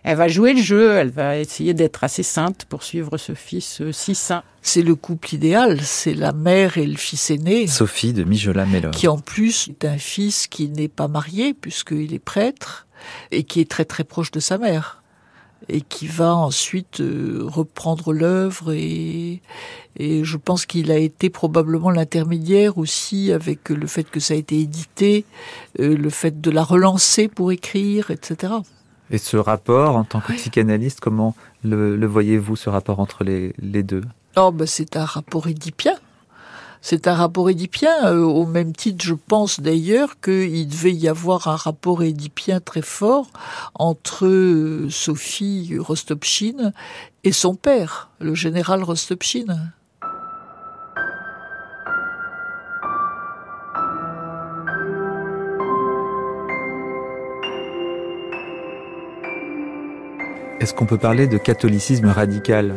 elle va jouer le jeu, elle va essayer d'être assez sainte pour suivre ce fils euh, si saint. C'est le couple idéal, c'est la mère et le fils aîné. Sophie de Mijola Mellor. Qui en plus est un fils qui n'est pas marié puisqu'il est prêtre et qui est très très proche de sa mère et qui va ensuite euh, reprendre l'œuvre et, et je pense qu'il a été probablement l'intermédiaire aussi avec le fait que ça a été édité, euh, le fait de la relancer pour écrire, etc. Et ce rapport, en tant que psychanalyste, comment le, voyez-vous, ce rapport entre les, deux? Oh, ben C'est un rapport édipien. C'est un rapport édipien, euh, au même titre, je pense d'ailleurs qu'il devait y avoir un rapport édipien très fort entre euh, Sophie Rostopchine et son père, le général Rostopchine. Est-ce qu'on peut parler de catholicisme radical?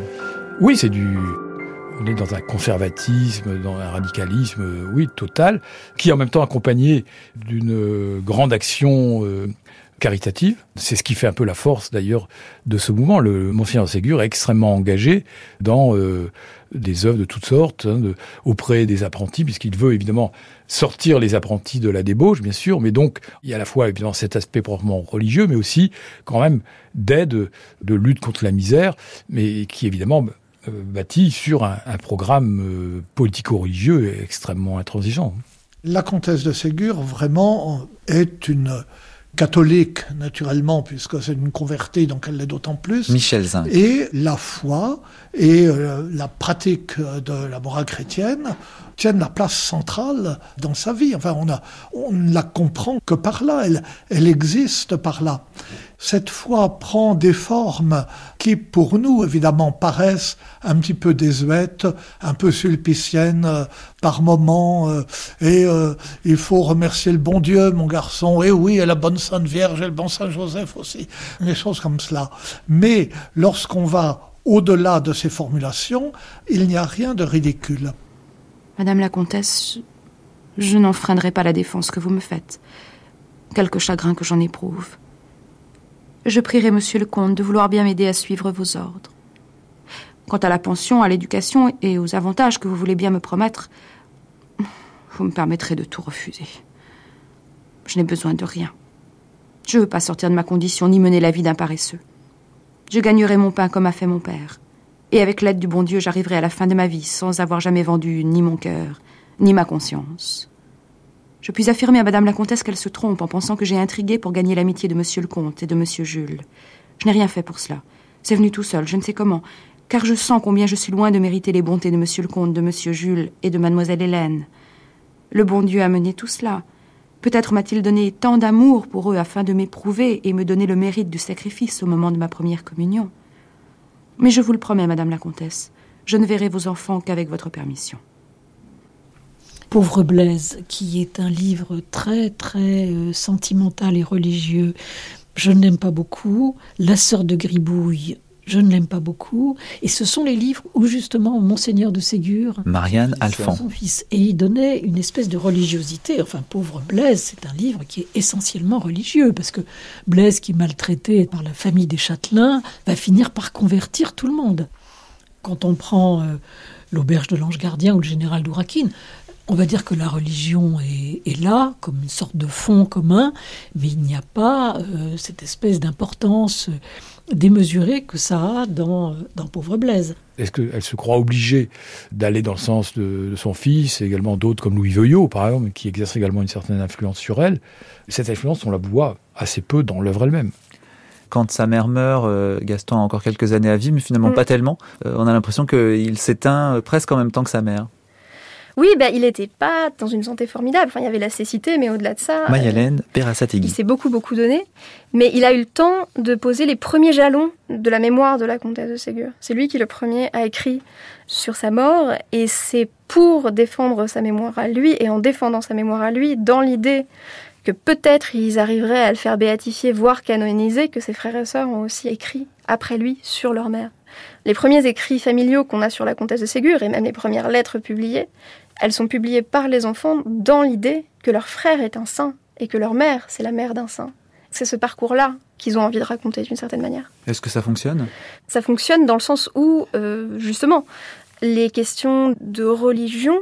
Oui, c'est du... On est dans un conservatisme, dans un radicalisme, oui, total, qui est en même temps accompagné d'une grande action euh, caritative. C'est ce qui fait un peu la force d'ailleurs de ce mouvement. Le Monseigneur Ségur est extrêmement engagé dans euh, des œuvres de toutes sortes hein, auprès des apprentis, puisqu'il veut évidemment sortir les apprentis de la débauche, bien sûr, mais donc il y a à la fois évidemment cet aspect proprement religieux, mais aussi quand même d'aide, de lutte contre la misère, mais qui évidemment euh, bâtit sur un, programme euh, politico-religieux extrêmement intransigeant. La comtesse de Ségur, vraiment, est une catholique, naturellement, puisque c'est une convertie, donc elle l'est d'autant plus. Michel Zinc. Et la foi et euh, la pratique de la morale chrétienne tiennent la place centrale dans sa vie. Enfin, on, a, on ne la comprend que par là, elle, elle existe par là. Cette foi prend des formes qui, pour nous, évidemment, paraissent un petit peu désuètes, un peu sulpiciennes euh, par moments. Euh, et euh, il faut remercier le bon Dieu, mon garçon. Et oui, et la bonne Sainte Vierge et le bon Saint Joseph aussi. Des choses comme cela. Mais lorsqu'on va au-delà de ces formulations, il n'y a rien de ridicule. Madame la comtesse, je n'enfreindrai pas la défense que vous me faites, quelque chagrin que j'en éprouve. Je prierai monsieur le comte de vouloir bien m'aider à suivre vos ordres. Quant à la pension, à l'éducation et aux avantages que vous voulez bien me promettre, vous me permettrez de tout refuser. Je n'ai besoin de rien. Je ne veux pas sortir de ma condition ni mener la vie d'un paresseux. Je gagnerai mon pain comme a fait mon père. Et avec l'aide du bon Dieu, j'arriverai à la fin de ma vie sans avoir jamais vendu ni mon cœur, ni ma conscience. Je puis affirmer à Madame la Comtesse qu'elle se trompe en pensant que j'ai intrigué pour gagner l'amitié de Monsieur le Comte et de Monsieur Jules. Je n'ai rien fait pour cela. C'est venu tout seul, je ne sais comment, car je sens combien je suis loin de mériter les bontés de Monsieur le Comte, de Monsieur Jules et de Mademoiselle Hélène. Le bon Dieu a mené tout cela. Peut-être m'a-t-il donné tant d'amour pour eux afin de m'éprouver et me donner le mérite du sacrifice au moment de ma première communion. Mais je vous le promets, Madame la Comtesse, je ne verrai vos enfants qu'avec votre permission. Pauvre Blaise, qui est un livre très très euh, sentimental et religieux. Je ne l'aime pas beaucoup. La sœur de Gribouille, je ne l'aime pas beaucoup. Et ce sont les livres où justement Monseigneur de Ségur, Marianne Alphand, son fils, et il donnait une espèce de religiosité. Enfin, pauvre Blaise, c'est un livre qui est essentiellement religieux parce que Blaise, qui est maltraité par la famille des Châtelains, va finir par convertir tout le monde. Quand on prend euh, l'auberge de l'Ange Gardien ou le général d'Ourakine, on va dire que la religion est, là comme une sorte de fond commun, mais il n'y a pas euh, cette espèce d'importance démesurée que ça a dans, dans Pauvre Blaise. Est-ce qu'elle se croit obligée d'aller dans le sens de, son fils et également d'autres comme Louis Veuillot, par exemple, qui exerce également une certaine influence sur elle? Cette influence, on la voit assez peu dans l'œuvre elle-même quand sa mère meurt, euh, Gaston a encore quelques années à vivre, mais finalement mm. pas tellement. Euh, on a l'impression qu'il s'éteint presque en même temps que sa mère. Oui, bah, il n'était pas dans une santé formidable. Enfin, il y avait la cécité, mais au-delà de ça. Euh, Mayalène Il s'est beaucoup, beaucoup donné. Mais il a eu le temps de poser les premiers jalons de la mémoire de la comtesse de Ségur. C'est lui qui, le premier, a écrit sur sa mort. Et c'est pour défendre sa mémoire à lui, et en défendant sa mémoire à lui, dans l'idée que peut-être ils arriveraient à le faire béatifier, voire canoniser, que ses frères et sœurs ont aussi écrit après lui sur leur mère. Les premiers écrits familiaux qu'on a sur la comtesse de Ségur, et même les premières lettres publiées, elles sont publiées par les enfants dans l'idée que leur frère est un saint et que leur mère, c'est la mère d'un saint. C'est ce parcours-là qu'ils ont envie de raconter d'une certaine manière. Est-ce que ça fonctionne? Ça fonctionne dans le sens où, euh, justement, les questions de religion,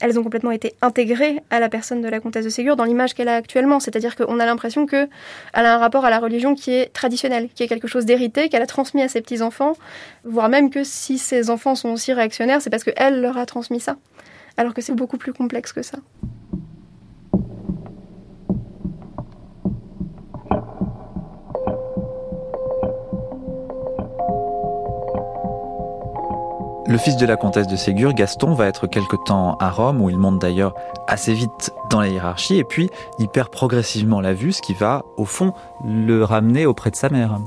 elles ont complètement été intégrées à la personne de la comtesse de Ségur dans l'image qu'elle a actuellement. C'est-à-dire qu'on a l'impression qu'elle a un rapport à la religion qui est traditionnel, qui est quelque chose d'hérité, qu'elle a transmis à ses petits-enfants, voire même que si ses enfants sont aussi réactionnaires, c'est parce qu'elle leur a transmis ça alors que c'est beaucoup plus complexe que ça. Le fils de la comtesse de Ségur, Gaston, va être quelque temps à Rome, où il monte d'ailleurs assez vite dans la hiérarchie, et puis il perd progressivement la vue, ce qui va, au fond, le ramener auprès de sa mère.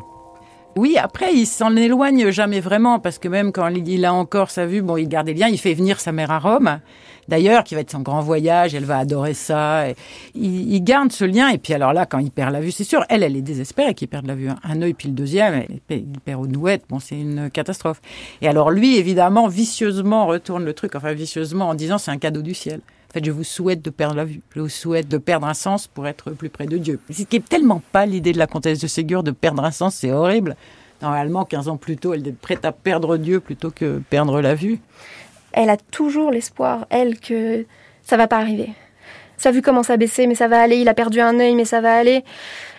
Oui, après, il s'en éloigne jamais vraiment, parce que même quand il a encore sa vue, bon, il garde bien, il fait venir sa mère à Rome, d'ailleurs, qui va être son grand voyage, elle va adorer ça. il, garde ce lien, et puis alors là, quand il perd la vue, c'est sûr, elle, elle est désespérée qu'il perde la vue. Un œil, puis le deuxième, il perd aux nouettes, bon, c'est une catastrophe. Et alors lui, évidemment, vicieusement retourne le truc, enfin vicieusement, en disant c'est un cadeau du ciel. En fait, je vous souhaite de perdre la vue. Je vous souhaite de perdre un sens pour être plus près de Dieu. Ce qui est tellement pas l'idée de la comtesse de Ségur de perdre un sens, c'est horrible. Normalement, 15 ans plus tôt, elle est prête à perdre Dieu plutôt que perdre la vue. Elle a toujours l'espoir, elle, que ça va pas arriver. Sa vue commence à baisser, mais ça va aller. Il a perdu un œil, mais ça va aller.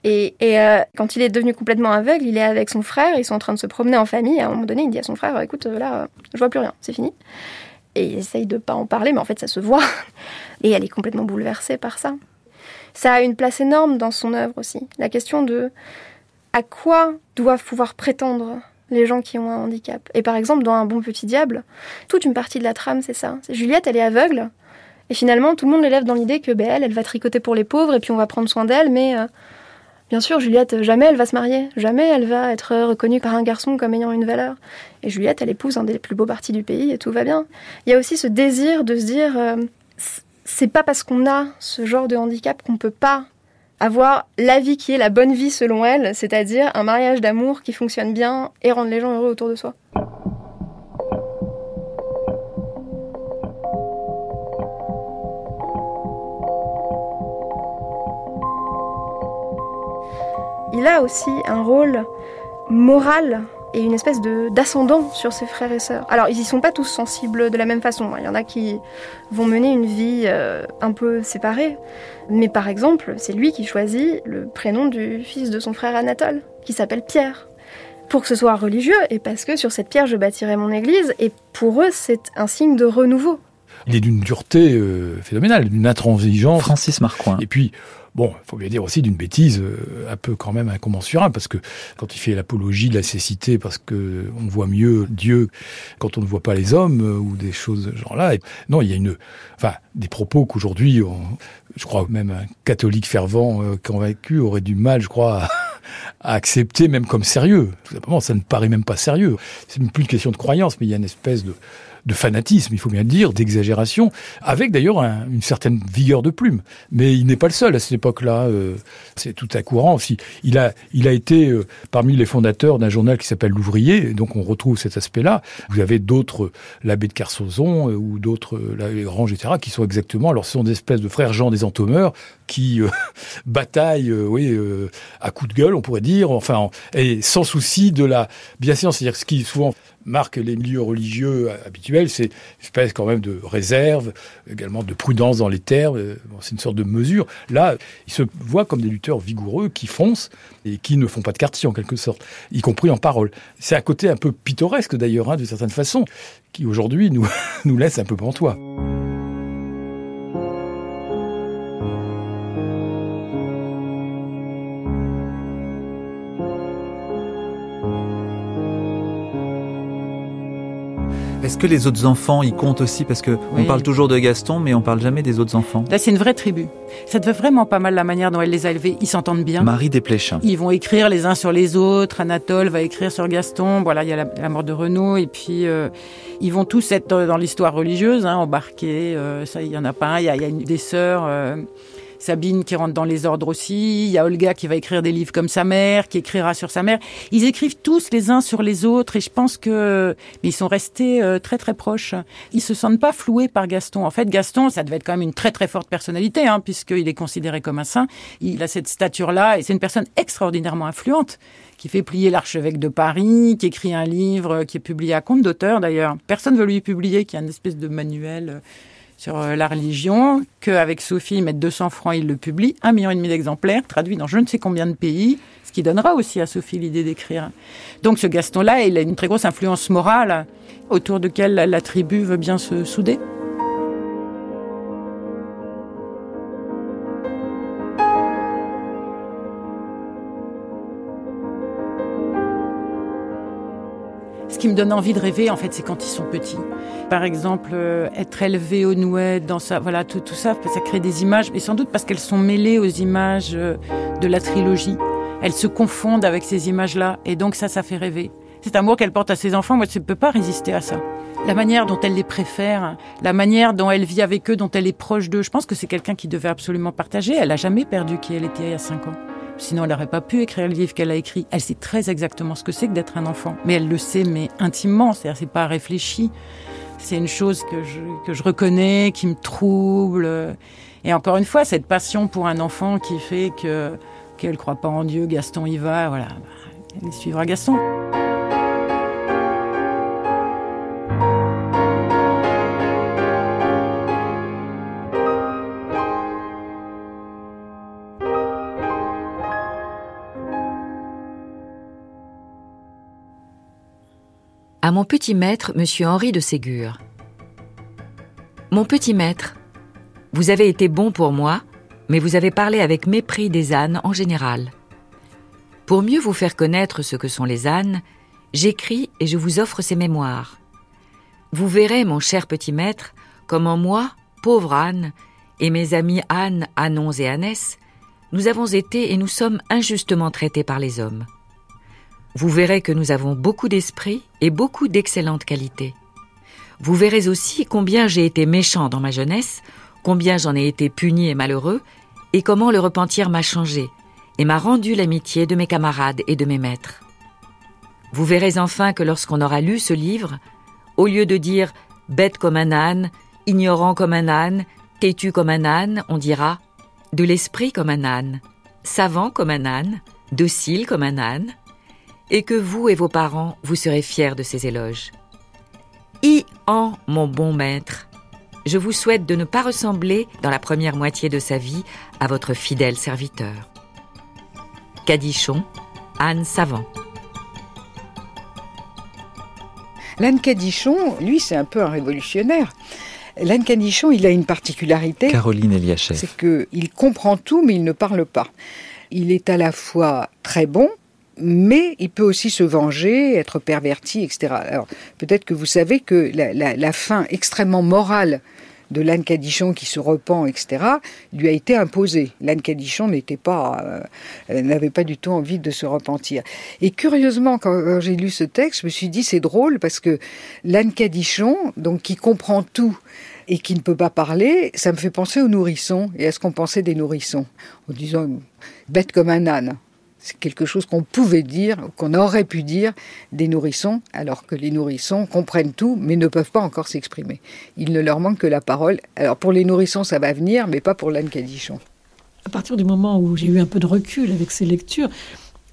Et, euh, quand il est devenu complètement aveugle, il est avec son frère. Ils sont en train de se promener en famille. À un moment donné, il dit à son frère "Écoute, là, je vois plus rien. C'est fini." Et essaye de pas en parler, mais en fait, ça se voit. Et elle est complètement bouleversée par ça. Ça a une place énorme dans son œuvre aussi. La question de à quoi doivent pouvoir prétendre les gens qui ont un handicap. Et par exemple, dans Un bon petit diable, toute une partie de la trame, c'est ça. Juliette, elle est aveugle. Et finalement, tout le monde l'élève dans l'idée que ben, elle, elle va tricoter pour les pauvres et puis on va prendre soin d'elle. Mais euh, bien sûr, Juliette, jamais elle va se marier. Jamais elle va être reconnue par un garçon comme ayant une valeur. Et Juliette, elle épouse un des plus beaux partis du pays et tout va bien. Il y a aussi ce désir de se dire, euh, c'est pas parce qu'on a ce genre de handicap qu'on peut pas avoir la vie qui est la bonne vie selon elle, c'est-à-dire un mariage d'amour qui fonctionne bien et rendre les gens heureux autour de soi. Il a aussi un rôle moral et une espèce de d'ascendant sur ses frères et sœurs. Alors ils y sont pas tous sensibles de la même façon. Il y en a qui vont mener une vie euh, un peu séparée. Mais par exemple, c'est lui qui choisit le prénom du fils de son frère Anatole, qui s'appelle Pierre. Pour que ce soit religieux et parce que sur cette pierre je bâtirai mon église. Et pour eux, c'est un signe de renouveau. Il est d'une dureté euh, phénoménale, d'une intransigeance. Francis Marcoing. Et puis, Bon, il faut bien dire aussi d'une bêtise euh, un peu quand même incommensurable, parce que quand il fait l'apologie de la cécité, parce que on voit mieux Dieu quand on ne voit pas les hommes, euh, ou des choses de ce genre-là. Non, il y a une, enfin, des propos qu'aujourd'hui, je crois même un catholique fervent euh, convaincu aurait du mal, je crois, à, accepter même comme sérieux. Tout simplement, ça ne paraît même pas sérieux. C'est plus une question de croyance, mais il y a une espèce de de fanatisme, il faut bien le dire, d'exagération, avec d'ailleurs une certaine vigueur de plume. Mais il n'est pas le seul à cette époque-là. Euh, c'est tout à courant aussi. Il a, il a été euh, parmi les fondateurs d'un journal qui s'appelle L'Ouvrier, donc on retrouve cet aspect-là. Vous avez d'autres, l'abbé de Carsozon ou d'autres, l'abbé Grange, etc., qui sont exactement, alors ce sont des espèces de frères Jean des entomeurs qui bataillent, oui, à coups de gueule, on pourrait dire, enfin, et sans souci de la bienséance. C'est-à-dire ce qui souvent marque les milieux religieux habituels, c'est une espèce quand même de réserve, également de prudence dans les termes, euh, c'est une sorte de mesure. Là, ils se voient comme des lutteurs vigoureux qui foncent et qui ne font pas de quartier en quelque sorte, y compris en parole. C'est un côté un peu pittoresque d'ailleurs, hein, d'une certaine façon, qui aujourd'hui nous, nous laisse un peu pantois. Est-ce que les autres enfants y comptent aussi? Parce que on parle toujours de Gaston, mais on parle jamais des autres enfants. Là, c'est une vraie tribu. Ça te fait vraiment pas mal la manière dont elle les a élevés. Ils s'entendent bien. Marie Desplechin. Ils vont écrire les uns sur les autres. Anatole va écrire sur Gaston. Voilà, il y a la, mort de Renaud. Et puis, euh, ils vont tous être dans l'histoire religieuse, hein, embarqués. Euh, ça, il y en a pas un. Il y a, une, des sœurs. Euh, Sabine qui rentre dans les ordres aussi, il y a Olga qui va écrire des livres comme sa mère, qui écrira sur sa mère. Ils écrivent tous les uns sur les autres et je pense que mais ils sont restés euh, très très proches. Ils se sentent pas floués par Gaston. En fait, Gaston, ça devait être quand même une très très forte personnalité, hein, puisqu'il est considéré comme un saint. Il a cette stature-là et c'est une personne extraordinairement influente qui fait plier l'archevêque de Paris, qui écrit un livre qui est publié à compte d'auteur d'ailleurs. Personne ne veut lui publier, qui est une espèce de manuel sur euh, la religion, qu'avec Sophie, ils mettent 200 francs, ils le publient, un million et demi d'exemplaires, traduits dans je ne sais combien de pays, ce qui donnera aussi à Sophie l'idée d'écrire. Donc ce Gaston-là, il a une très grosse influence morale autour de laquelle la tribu veut bien se souder. Qui me donne envie de rêver, en fait, c'est quand ils sont petits. Par exemple, euh, être élevé au nouet, dans ça, voilà, tout, ça, ça crée des images, mais sans doute parce qu'elles sont mêlées aux images euh, de la trilogie. Elles se confondent avec ces images-là, et donc ça, ça fait rêver. Cet amour qu'elle porte à ses enfants, moi, je ne peux pas résister à ça. La manière dont elle les préfère, la manière dont elle vit avec eux, dont elle est proche d'eux, je pense que c'est quelqu'un qui devait absolument partager. Elle n'a jamais perdu qui elle était il y a cinq ans. Sinon, elle n'aurait pas pu écrire le livre qu'elle a écrit. Elle sait très exactement ce que c'est que d'être un enfant. Mais elle le sait, mais intimement. C'est-à-dire, c'est pas réfléchi. C'est une chose que je, que je reconnais, qui me trouble. Et encore une fois, cette passion pour un enfant qui fait que, qu'elle croit pas en Dieu, Gaston y va, voilà. Elle suivra Gaston. Mon petit maître, monsieur Henri de Ségur. Mon petit maître, vous avez été bon pour moi, mais vous avez parlé avec mépris des ânes en général. Pour mieux vous faire connaître ce que sont les ânes, j'écris et je vous offre ces mémoires. Vous verrez, mon cher petit maître, comment moi, pauvre âne, et mes amis Anne, Annons et Annès, nous avons été et nous sommes injustement traités par les hommes vous verrez que nous avons beaucoup d'esprit et beaucoup d'excellentes qualités. Vous verrez aussi combien j'ai été méchant dans ma jeunesse, combien j'en ai été puni et malheureux, et comment le repentir m'a changé et m'a rendu l'amitié de mes camarades et de mes maîtres. Vous verrez enfin que lorsqu'on aura lu ce livre, au lieu de dire bête comme un âne, ignorant comme un âne, têtu comme un âne, on dira de l'esprit comme un âne, savant comme un âne, docile comme un âne, et que vous et vos parents, vous serez fiers de ces éloges. I en mon bon maître, je vous souhaite de ne pas ressembler, dans la première moitié de sa vie, à votre fidèle serviteur. Cadichon, Anne Savant. L'Anne Cadichon, lui, c'est un peu un révolutionnaire. L'Anne Cadichon, il a une particularité. Caroline Eliachev. C'est qu'il comprend tout, mais il ne parle pas. Il est à la fois très bon, mais il peut aussi se venger, être perverti, etc. Alors peut-être que vous savez que la, fin extrêmement morale de l'âne Cadichon qui se repent, etc., lui a été imposé. L'âne Cadichon n'était pas, euh, n'avait pas du tout envie de se repentir. Et curieusement, quand, j'ai lu ce texte, je me suis dit c'est drôle parce que l'âne Cadichon, donc qui comprend tout et qui ne peut pas parler, ça me fait penser aux nourrissons et à ce qu'on pensait des nourrissons, en disant bête comme un âne. C'est quelque chose qu'on pouvait dire, qu'on aurait pu dire des nourrissons, alors que les nourrissons comprennent tout, mais ne peuvent pas encore s'exprimer. Il ne leur manque que la parole. Alors pour les nourrissons, ça va venir, mais pas pour l'âne cadichon. À partir du moment où j'ai eu un peu de recul avec ces lectures,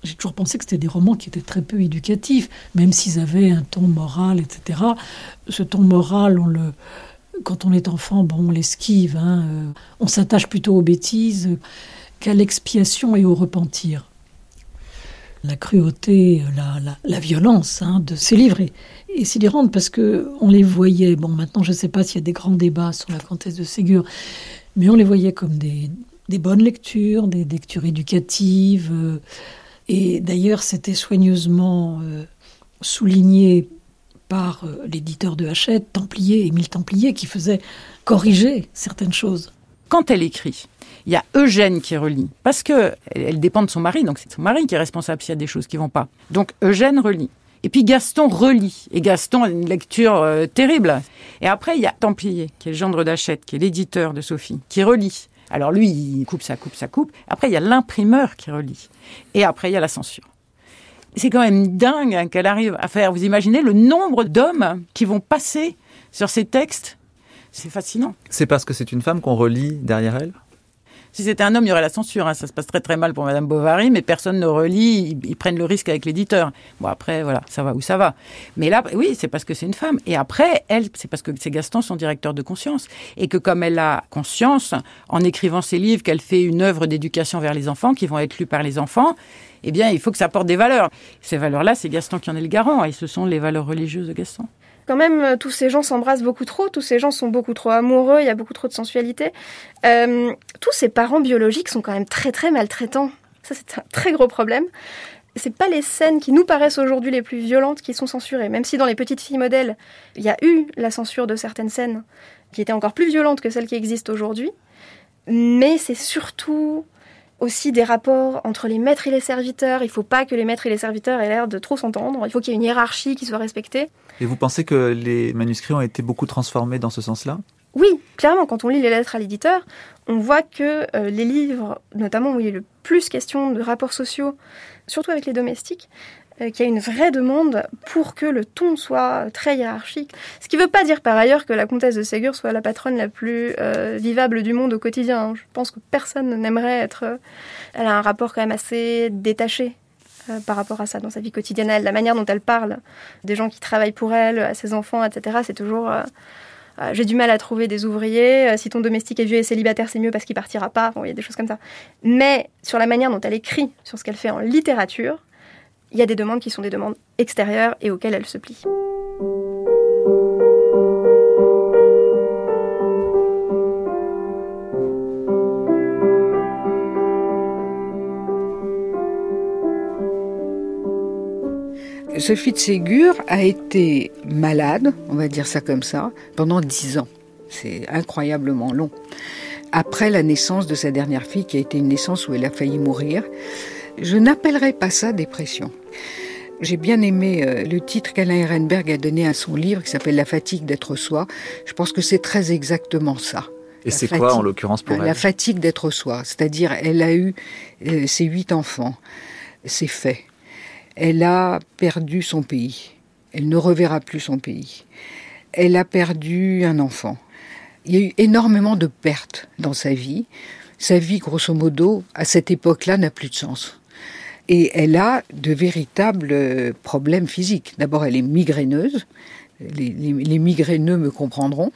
j'ai toujours pensé que c'était des romans qui étaient très peu éducatifs, même s'ils avaient un ton moral, etc. Ce ton moral, on le, quand on est enfant, bon, on l'esquive, hein, euh, on s'attache plutôt aux bêtises qu'à l'expiation et au repentir la cruauté, la, violence hein, de ces livres. Et, et c'est parce que on les voyait. Bon, maintenant, je ne sais pas s'il y a des grands débats sur la comtesse de Ségur, mais on les voyait comme des, bonnes lectures, des lectures éducatives. Euh, et d'ailleurs, c'était soigneusement euh, souligné par euh, l'éditeur de Hachette, Templier, Émile Templier, qui faisait corriger certaines choses. Quand elle écrit, il y a Eugène qui relit, parce que elle dépend de son mari, donc c'est son mari qui est responsable s'il y a des choses qui vont pas. Donc Eugène relit. Et puis Gaston relit. Et Gaston a une lecture euh, terrible. Et après, il y a Templier, qui est le gendre d'Achette, qui est l'éditeur de Sophie, qui relit. Alors lui, il coupe, ça coupe, ça coupe. Après, il y a l'imprimeur qui relit. Et après, il y a la censure. C'est quand même dingue hein, qu'elle arrive à faire. Vous imaginez le nombre d'hommes qui vont passer sur ces textes? C'est fascinant. C'est parce que c'est une femme qu'on relit derrière elle? Si c'était un homme, il y aurait la censure. Hein. Ça se passe très très mal pour Madame Bovary, mais personne ne relit. Ils, prennent le risque avec l'éditeur. Bon après, voilà, ça va où ça va. Mais là, oui, c'est parce que c'est une femme. Et après, elle, c'est parce que c'est Gaston son directeur de conscience et que comme elle a conscience, en écrivant ses livres, qu'elle fait une œuvre d'éducation vers les enfants qui vont être lus par les enfants. Eh bien, il faut que ça porte des valeurs. Ces valeurs-là, c'est Gaston qui en est le garant, et ce sont les valeurs religieuses de Gaston quand même, euh, tous ces gens s'embrassent beaucoup trop, tous ces gens sont beaucoup trop amoureux, il y a beaucoup trop de sensualité. Euh, tous ces parents biologiques sont quand même très très maltraitants. Ça, c'est un très gros problème. C'est pas les scènes qui nous paraissent aujourd'hui les plus violentes qui sont censurées, même si dans les petites filles modèles, il y a eu la censure de certaines scènes qui étaient encore plus violentes que celles qui existent aujourd'hui. Mais c'est surtout aussi des rapports entre les maîtres et les serviteurs. Il ne faut pas que les maîtres et les serviteurs aient l'air de trop s'entendre. Il faut qu'il y ait une hiérarchie qui soit respectée. Et vous pensez que les manuscrits ont été beaucoup transformés dans ce sens-là? Oui, clairement. Quand on lit les lettres à l'éditeur, on voit que euh, les livres, notamment où il y a le plus question de rapports sociaux, surtout avec les domestiques, qu'il y a une vraie demande pour que le ton soit très hiérarchique. Ce qui ne veut pas dire par ailleurs que la comtesse de Ségur soit la patronne la plus euh, vivable du monde au quotidien. Je pense que personne n'aimerait être... Euh, elle a un rapport quand même assez détaché par rapport à ça dans sa vie quotidienne. la manière dont elle parle des gens qui travaillent pour elle, à ses enfants, etc., c'est toujours... j'ai du mal à trouver des ouvriers. si ton domestique est vieux et célibataire, c'est mieux parce qu'il partira pas. il y a des choses comme ça. Mais sur la manière dont elle écrit, sur ce qu'elle fait en littérature, il y a des demandes qui sont des demandes extérieures et auxquelles elle se plie. Sophie de Ségur a été malade, on va dire ça comme ça, pendant dix ans. C'est incroyablement long. Après la naissance de sa dernière fille, qui a été une naissance où elle a failli mourir, je n'appellerai pas ça dépression. J'ai bien aimé euh, le titre qu'Alain Ehrenberg a donné à son livre qui s'appelle La fatigue d'être soi. Je pense que c'est très exactement ça. Et c'est quoi en l'occurrence pour elle La fatigue d'être soi. C'est-à-dire, elle a eu euh, ses huit enfants. C'est fait. Elle a perdu son pays. Elle ne reverra plus son pays. Elle a perdu un enfant. Il y a eu énormément de pertes dans sa vie. Sa vie, grosso modo, à cette époque-là, n'a plus de sens. Et elle a de véritables euh, problèmes physiques. D'abord, elle est migraineuse. Les, migraineux me comprendront.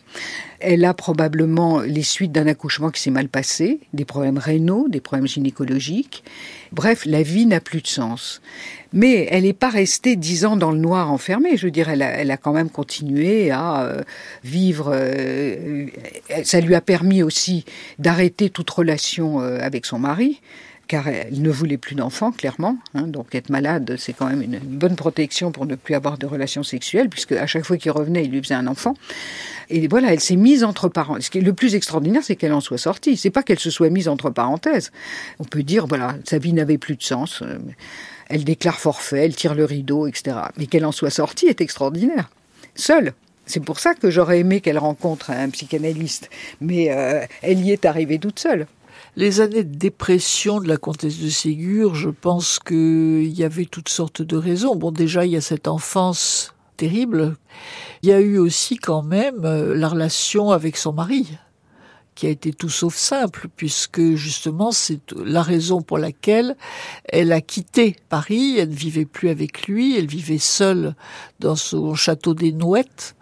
Elle a probablement les suites d'un accouchement qui s'est mal passé, des problèmes rénaux, des problèmes gynécologiques. Bref, la vie n'a plus de sens. Mais elle n'est pas restée dix ans dans le noir enfermée. Je veux dire, elle a, elle a quand même continué à euh, vivre. Euh, ça lui a permis aussi d'arrêter toute relation avec son mari car elle ne voulait plus d'enfants, clairement. Hein. donc être malade, c'est quand même une, bonne protection pour ne plus avoir de relations sexuelles, puisque à chaque fois qu'il revenait, il lui faisait un enfant. Et voilà, elle s'est mise entre parenthèses. Ce qui est le plus extraordinaire, c'est qu'elle en soit sortie. C'est pas qu'elle se soit mise entre parenthèses. On peut dire, voilà, sa vie n'avait plus de sens. Euh, elle déclare forfait, elle tire le rideau, etc. Mais qu'elle en soit sortie est extraordinaire. Seule. C'est pour ça que j'aurais aimé qu'elle rencontre un psychanalyste. Mais euh, elle y est arrivée toute seule. Les années de dépression de la comtesse de Ségur, je pense qu'il y avait toutes sortes de raisons. Bon, déjà, il y a cette enfance terrible. Il y a eu aussi quand même euh, la relation avec son mari qui a été tout sauf simple, puisque justement c'est la raison pour laquelle elle a quitté Paris, elle ne vivait plus avec lui, elle vivait seule dans son château des Nouettes,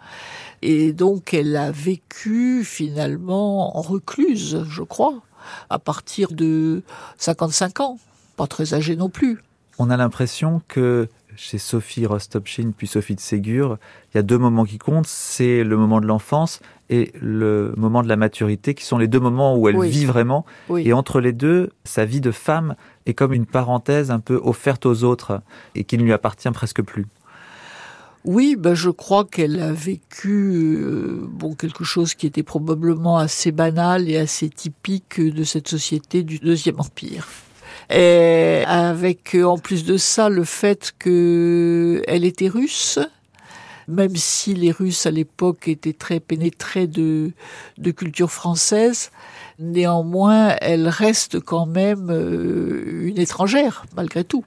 et donc elle a vécu finalement en recluse, je crois, à partir de 55 ans, pas très âgée non plus. On a l'impression que chez Sophie Rostopchine puis Sophie de Ségur, il y a deux moments qui comptent, c'est le moment de l'enfance et le moment de la maturité, qui sont les deux moments où elle vit vraiment. Et entre les deux, sa vie de femme est comme une parenthèse un peu offerte aux autres et qui ne lui appartient presque plus. Oui, ben je crois qu'elle a vécu euh, bon quelque chose qui était probablement assez banal et assez typique de cette société du deuxième empire. Et avec en plus de ça le fait qu'elle était russe, même si les Russes à l'époque étaient très pénétrés de, de culture française, néanmoins elle reste quand même euh, une étrangère malgré tout.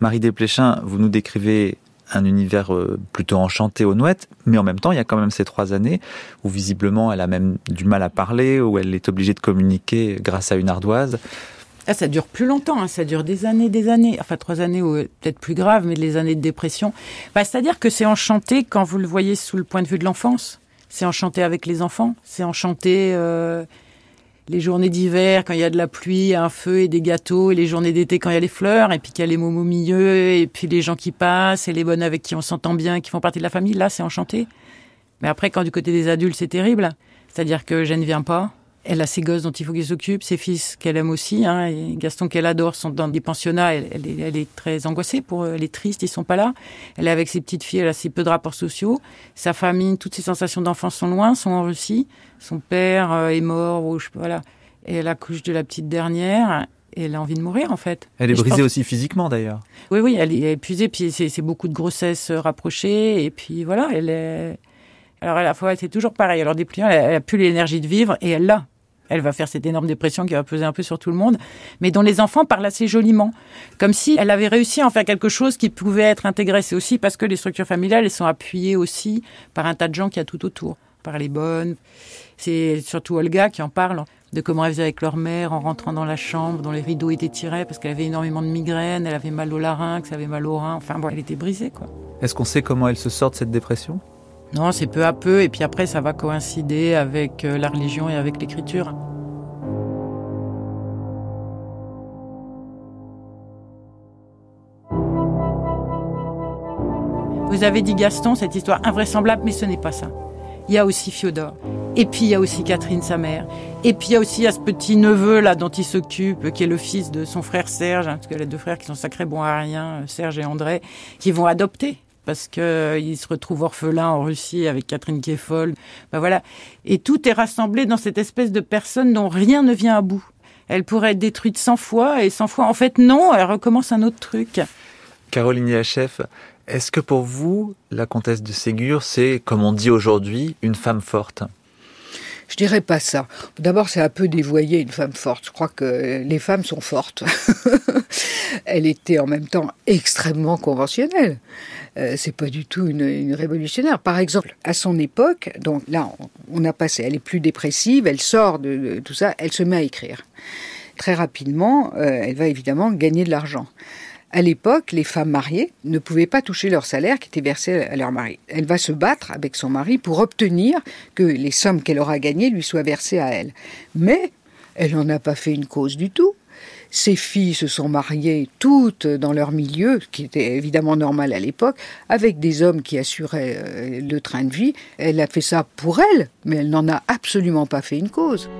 Marie Desplechin, vous nous décrivez un univers euh, plutôt enchanté aux nouettes, mais en même temps, il y a quand même ces trois années où visiblement elle a même du mal à parler, où elle est obligée de communiquer grâce à une ardoise. Ah, ça dure plus longtemps, hein. ça dure des années, des années. Enfin, trois années, ou peut-être plus grave, mais les années de dépression. Bah, C'est-à-dire que c'est enchanté quand vous le voyez sous le point de vue de l'enfance. C'est enchanté avec les enfants. C'est enchanté euh, les journées d'hiver quand il y a de la pluie, un feu et des gâteaux, et les journées d'été quand il y a les fleurs, et puis qu'il y a les mômes au milieu, et puis les gens qui passent, et les bonnes avec qui on s'entend bien, qui font partie de la famille. Là, c'est enchanté. Mais après, quand du côté des adultes, c'est terrible. C'est-à-dire que je ne viens pas elle a ses gosses dont il faut qu'elle s'occupe, ses fils qu'elle aime aussi. Hein, et Gaston qu'elle adore sont dans des pensionnats. Elle, est, très angoissée pour eux. Elle est triste, ils sont pas là. Elle est avec ses petites filles, elle a si peu de rapports sociaux. Sa famille, toutes ses sensations d'enfance sont loin, sont en Russie. Son père euh, est mort, ou je voilà. Et elle accouche de la petite dernière. Et elle a envie de mourir en fait. Elle est brisée aussi physiquement d'ailleurs. Oui, oui, elle est épuisée. Puis c'est beaucoup de grossesses rapprochées. Et puis voilà, elle est. Alors à la fois, c'est toujours pareil. Alors des elle, elle a plus l'énergie de vivre et elle l'a elle va faire cette énorme dépression qui va peser un peu sur tout le monde, mais dont les enfants parlent assez joliment, comme si elle avait réussi à en faire quelque chose qui pouvait être intégré. C'est aussi parce que les structures familiales, sont appuyées aussi par un tas de gens qui a tout autour, par les bonnes. C'est surtout Olga qui en parle de comment elle faisait avec leur mère en rentrant dans la chambre, dont les rideaux étaient tirés parce qu'elle avait énormément de migraines, elle avait mal au larynx, elle avait mal au rein, enfin bon, elle était brisée quoi. Est-ce qu'on sait comment elle se sort de cette dépression? Non, c'est peu à peu, et puis après, ça va coïncider avec euh, la religion et avec l'écriture. Vous avez dit Gaston, cette histoire invraisemblable, mais ce n'est pas ça. Il y a aussi Fiodor. Et puis il y a aussi Catherine, sa mère. Et puis il y a aussi ce petit neveu là dont il s'occupe, qui est le fils de son frère Serge, hein, parce qu'elle a deux frères qui sont sacrés bons à rien, euh, Serge et André, qui vont adopter parce que euh, se retrouve orphelin en Russie avec Catherine folle. Ben voilà. Et tout est rassemblé dans cette espèce de personne dont rien ne vient à bout. Elle pourrait être détruite 100 fois et 100 fois. En fait, non, elle recommence un autre truc. Caroline Yachef, est-ce que pour vous, la comtesse de Ségur, c'est, comme on dit aujourd'hui, une femme forte? Je dirais pas ça. D'abord, c'est un peu dévoyer une femme forte. Je crois que les femmes sont fortes. Elle était en même temps extrêmement conventionnelle. Euh, c'est pas du tout une, révolutionnaire. Par exemple, à son époque, donc là, on, a passé, elle est plus dépressive, elle sort de, tout ça, elle se met à écrire. Très rapidement, euh, elle va évidemment gagner de l'argent. À l'époque, les femmes mariées ne pouvaient pas toucher leur salaire qui était versé à leur mari. Elle va se battre avec son mari pour obtenir que les sommes qu'elle aura gagnées lui soient versées à elle. Mais elle n'en a pas fait une cause du tout. Ses filles se sont mariées toutes dans leur milieu, ce qui était évidemment normal à l'époque, avec des hommes qui assuraient euh, le train de vie. Elle a fait ça pour elle, mais elle n'en a absolument pas fait une cause.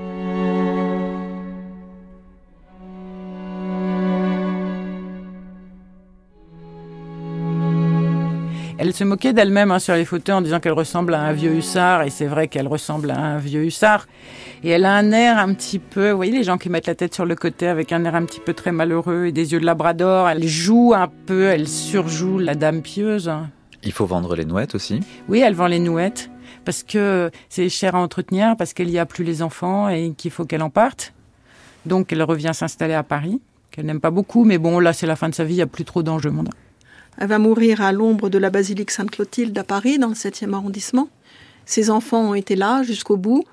Elle se moquait d'elle-même hein, sur les photos en disant qu'elle ressemble à un vieux hussard, et c'est vrai qu'elle ressemble à un vieux hussard. Et elle a un air un petit peu, vous voyez les gens qui mettent la tête sur le côté avec un air un petit peu très malheureux et des yeux de labrador. Elle joue un peu, elle surjoue la dame pieuse. Il faut vendre les nouettes aussi. Oui, elle vend les nouettes parce que c'est cher à entretenir, parce qu'il n'y a plus les enfants et qu'il faut qu'elle en parte. Donc elle revient s'installer à Paris, qu'elle n'aime pas beaucoup, mais bon, là c'est la fin de sa vie, il n'y a plus trop d'enjeux mondains. Elle va mourir à l'ombre de la basilique Sainte-Clotilde à Paris, dans le 7e arrondissement. Ses enfants ont été là jusqu'au bout.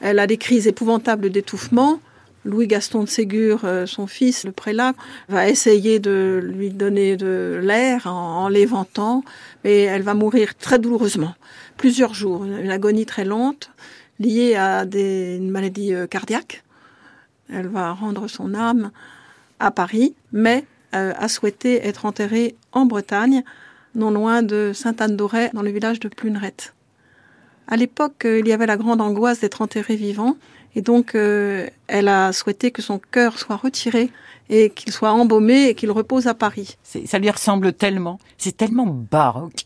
Elle a des crises épouvantables d'étouffement. Louis-Gaston de Ségur, euh, son fils, le prélat, va essayer de lui donner de l'air en, l'éventant, mais elle va mourir très douloureusement. Plusieurs jours, une, agonie très lente, liée à des, une maladie euh, cardiaque. Elle va rendre son âme à Paris, mais a souhaité être enterrée en Bretagne, non loin de Sainte-Anne-d'Auray, dans le village de Plunerette. À l'époque, euh, il y avait la grande angoisse d'être enterré vivant, et donc euh, elle a souhaité que son cœur soit retiré et qu'il soit embaumé et qu'il repose à Paris. Ça lui ressemble tellement, c'est tellement baroque.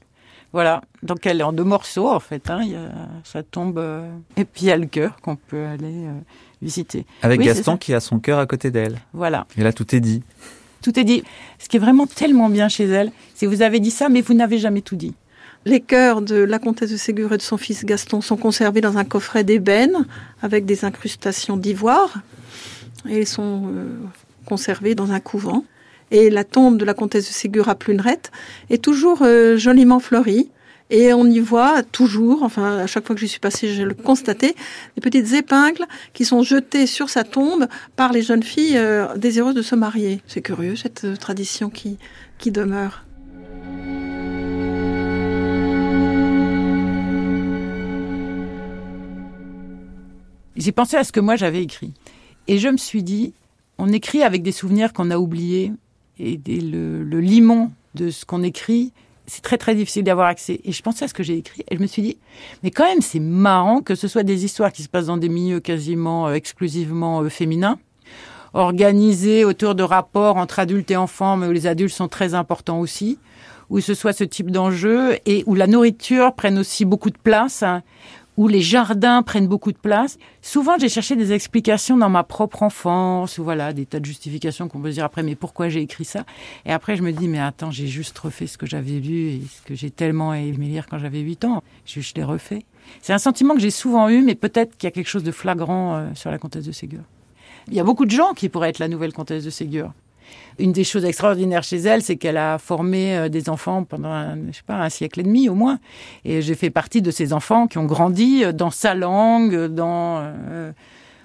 Voilà, donc elle est en deux morceaux en fait, hein. ça tombe, et puis il y a le cœur qu'on peut aller visiter. Avec Gaston qui a son cœur à côté d'elle. Voilà. Et là tout est dit. Tout est dit. Ce qui est vraiment tellement bien chez elle, c'est vous avez dit ça, mais vous n'avez jamais tout dit. Les cœurs de la comtesse de Ségur et de son fils Gaston sont conservés dans un coffret d'ébène avec des incrustations d'ivoire et sont euh, conservés dans un couvent. Et la tombe de la comtesse de Ségur à Plunerette est toujours euh, joliment fleurie et on y voit toujours, enfin à chaque fois que j'y suis passée, je le constatais, des petites épingles qui sont jetées sur sa tombe par les jeunes filles euh, désireuses de se marier. C'est curieux cette euh, tradition qui, qui demeure. J'ai pensé à ce que moi j'avais écrit. Et je me suis dit, on écrit avec des souvenirs qu'on a oubliés. Et le, le limon de ce qu'on écrit, c'est très très difficile d'avoir accès. Et je pensais à ce que j'ai écrit et je me suis dit, mais quand même c'est marrant que ce soit des histoires qui se passent dans des milieux quasiment euh, exclusivement euh, féminins, organisées autour de rapports entre adultes et enfants, mais où les adultes sont très importants aussi, où ce soit ce type d'enjeu et où la nourriture prenne aussi beaucoup de place, hein, où les jardins prennent beaucoup de place. Souvent, j'ai cherché des explications dans ma propre enfance, ou voilà, des tas de justifications qu'on peut dire après, mais pourquoi j'ai écrit ça? Et après, je me dis, mais attends, j'ai juste refait ce que j'avais lu et ce que j'ai tellement aimé lire quand j'avais 8 ans. Je, je l'ai refait. C'est un sentiment que j'ai souvent eu, mais peut-être qu'il y a quelque chose de flagrant euh, sur la comtesse de Ségur. Il y a beaucoup de gens qui pourraient être la nouvelle comtesse de Ségur. Une des choses extraordinaires chez elle, c'est qu'elle a formé euh, des enfants pendant, un, je sais pas, un siècle et demi au moins. Et j'ai fait partie de ces enfants qui ont grandi euh, dans sa langue, dans, euh,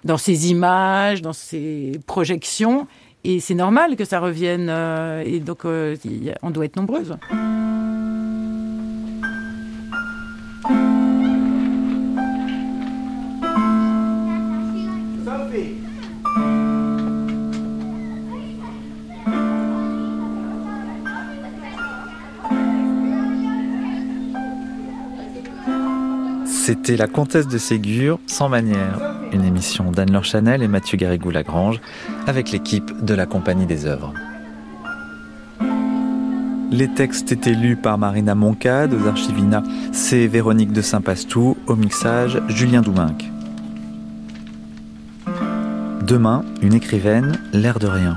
dans ses images, dans ses projections. Et c'est normal que ça revienne. et donc, on doit être nombreuses. C'était La Comtesse de Ségur, sans manière, une émission d'Anne-Laure Chanel et Mathieu Garrigou-Lagrange avec l'équipe de la Compagnie des œuvres. Les textes étaient lus par Marina Moncade aux Archivina, c'est Véronique de Saint-Pastou, au mixage Julien Douminc. Demain, une écrivaine, l'air de rien.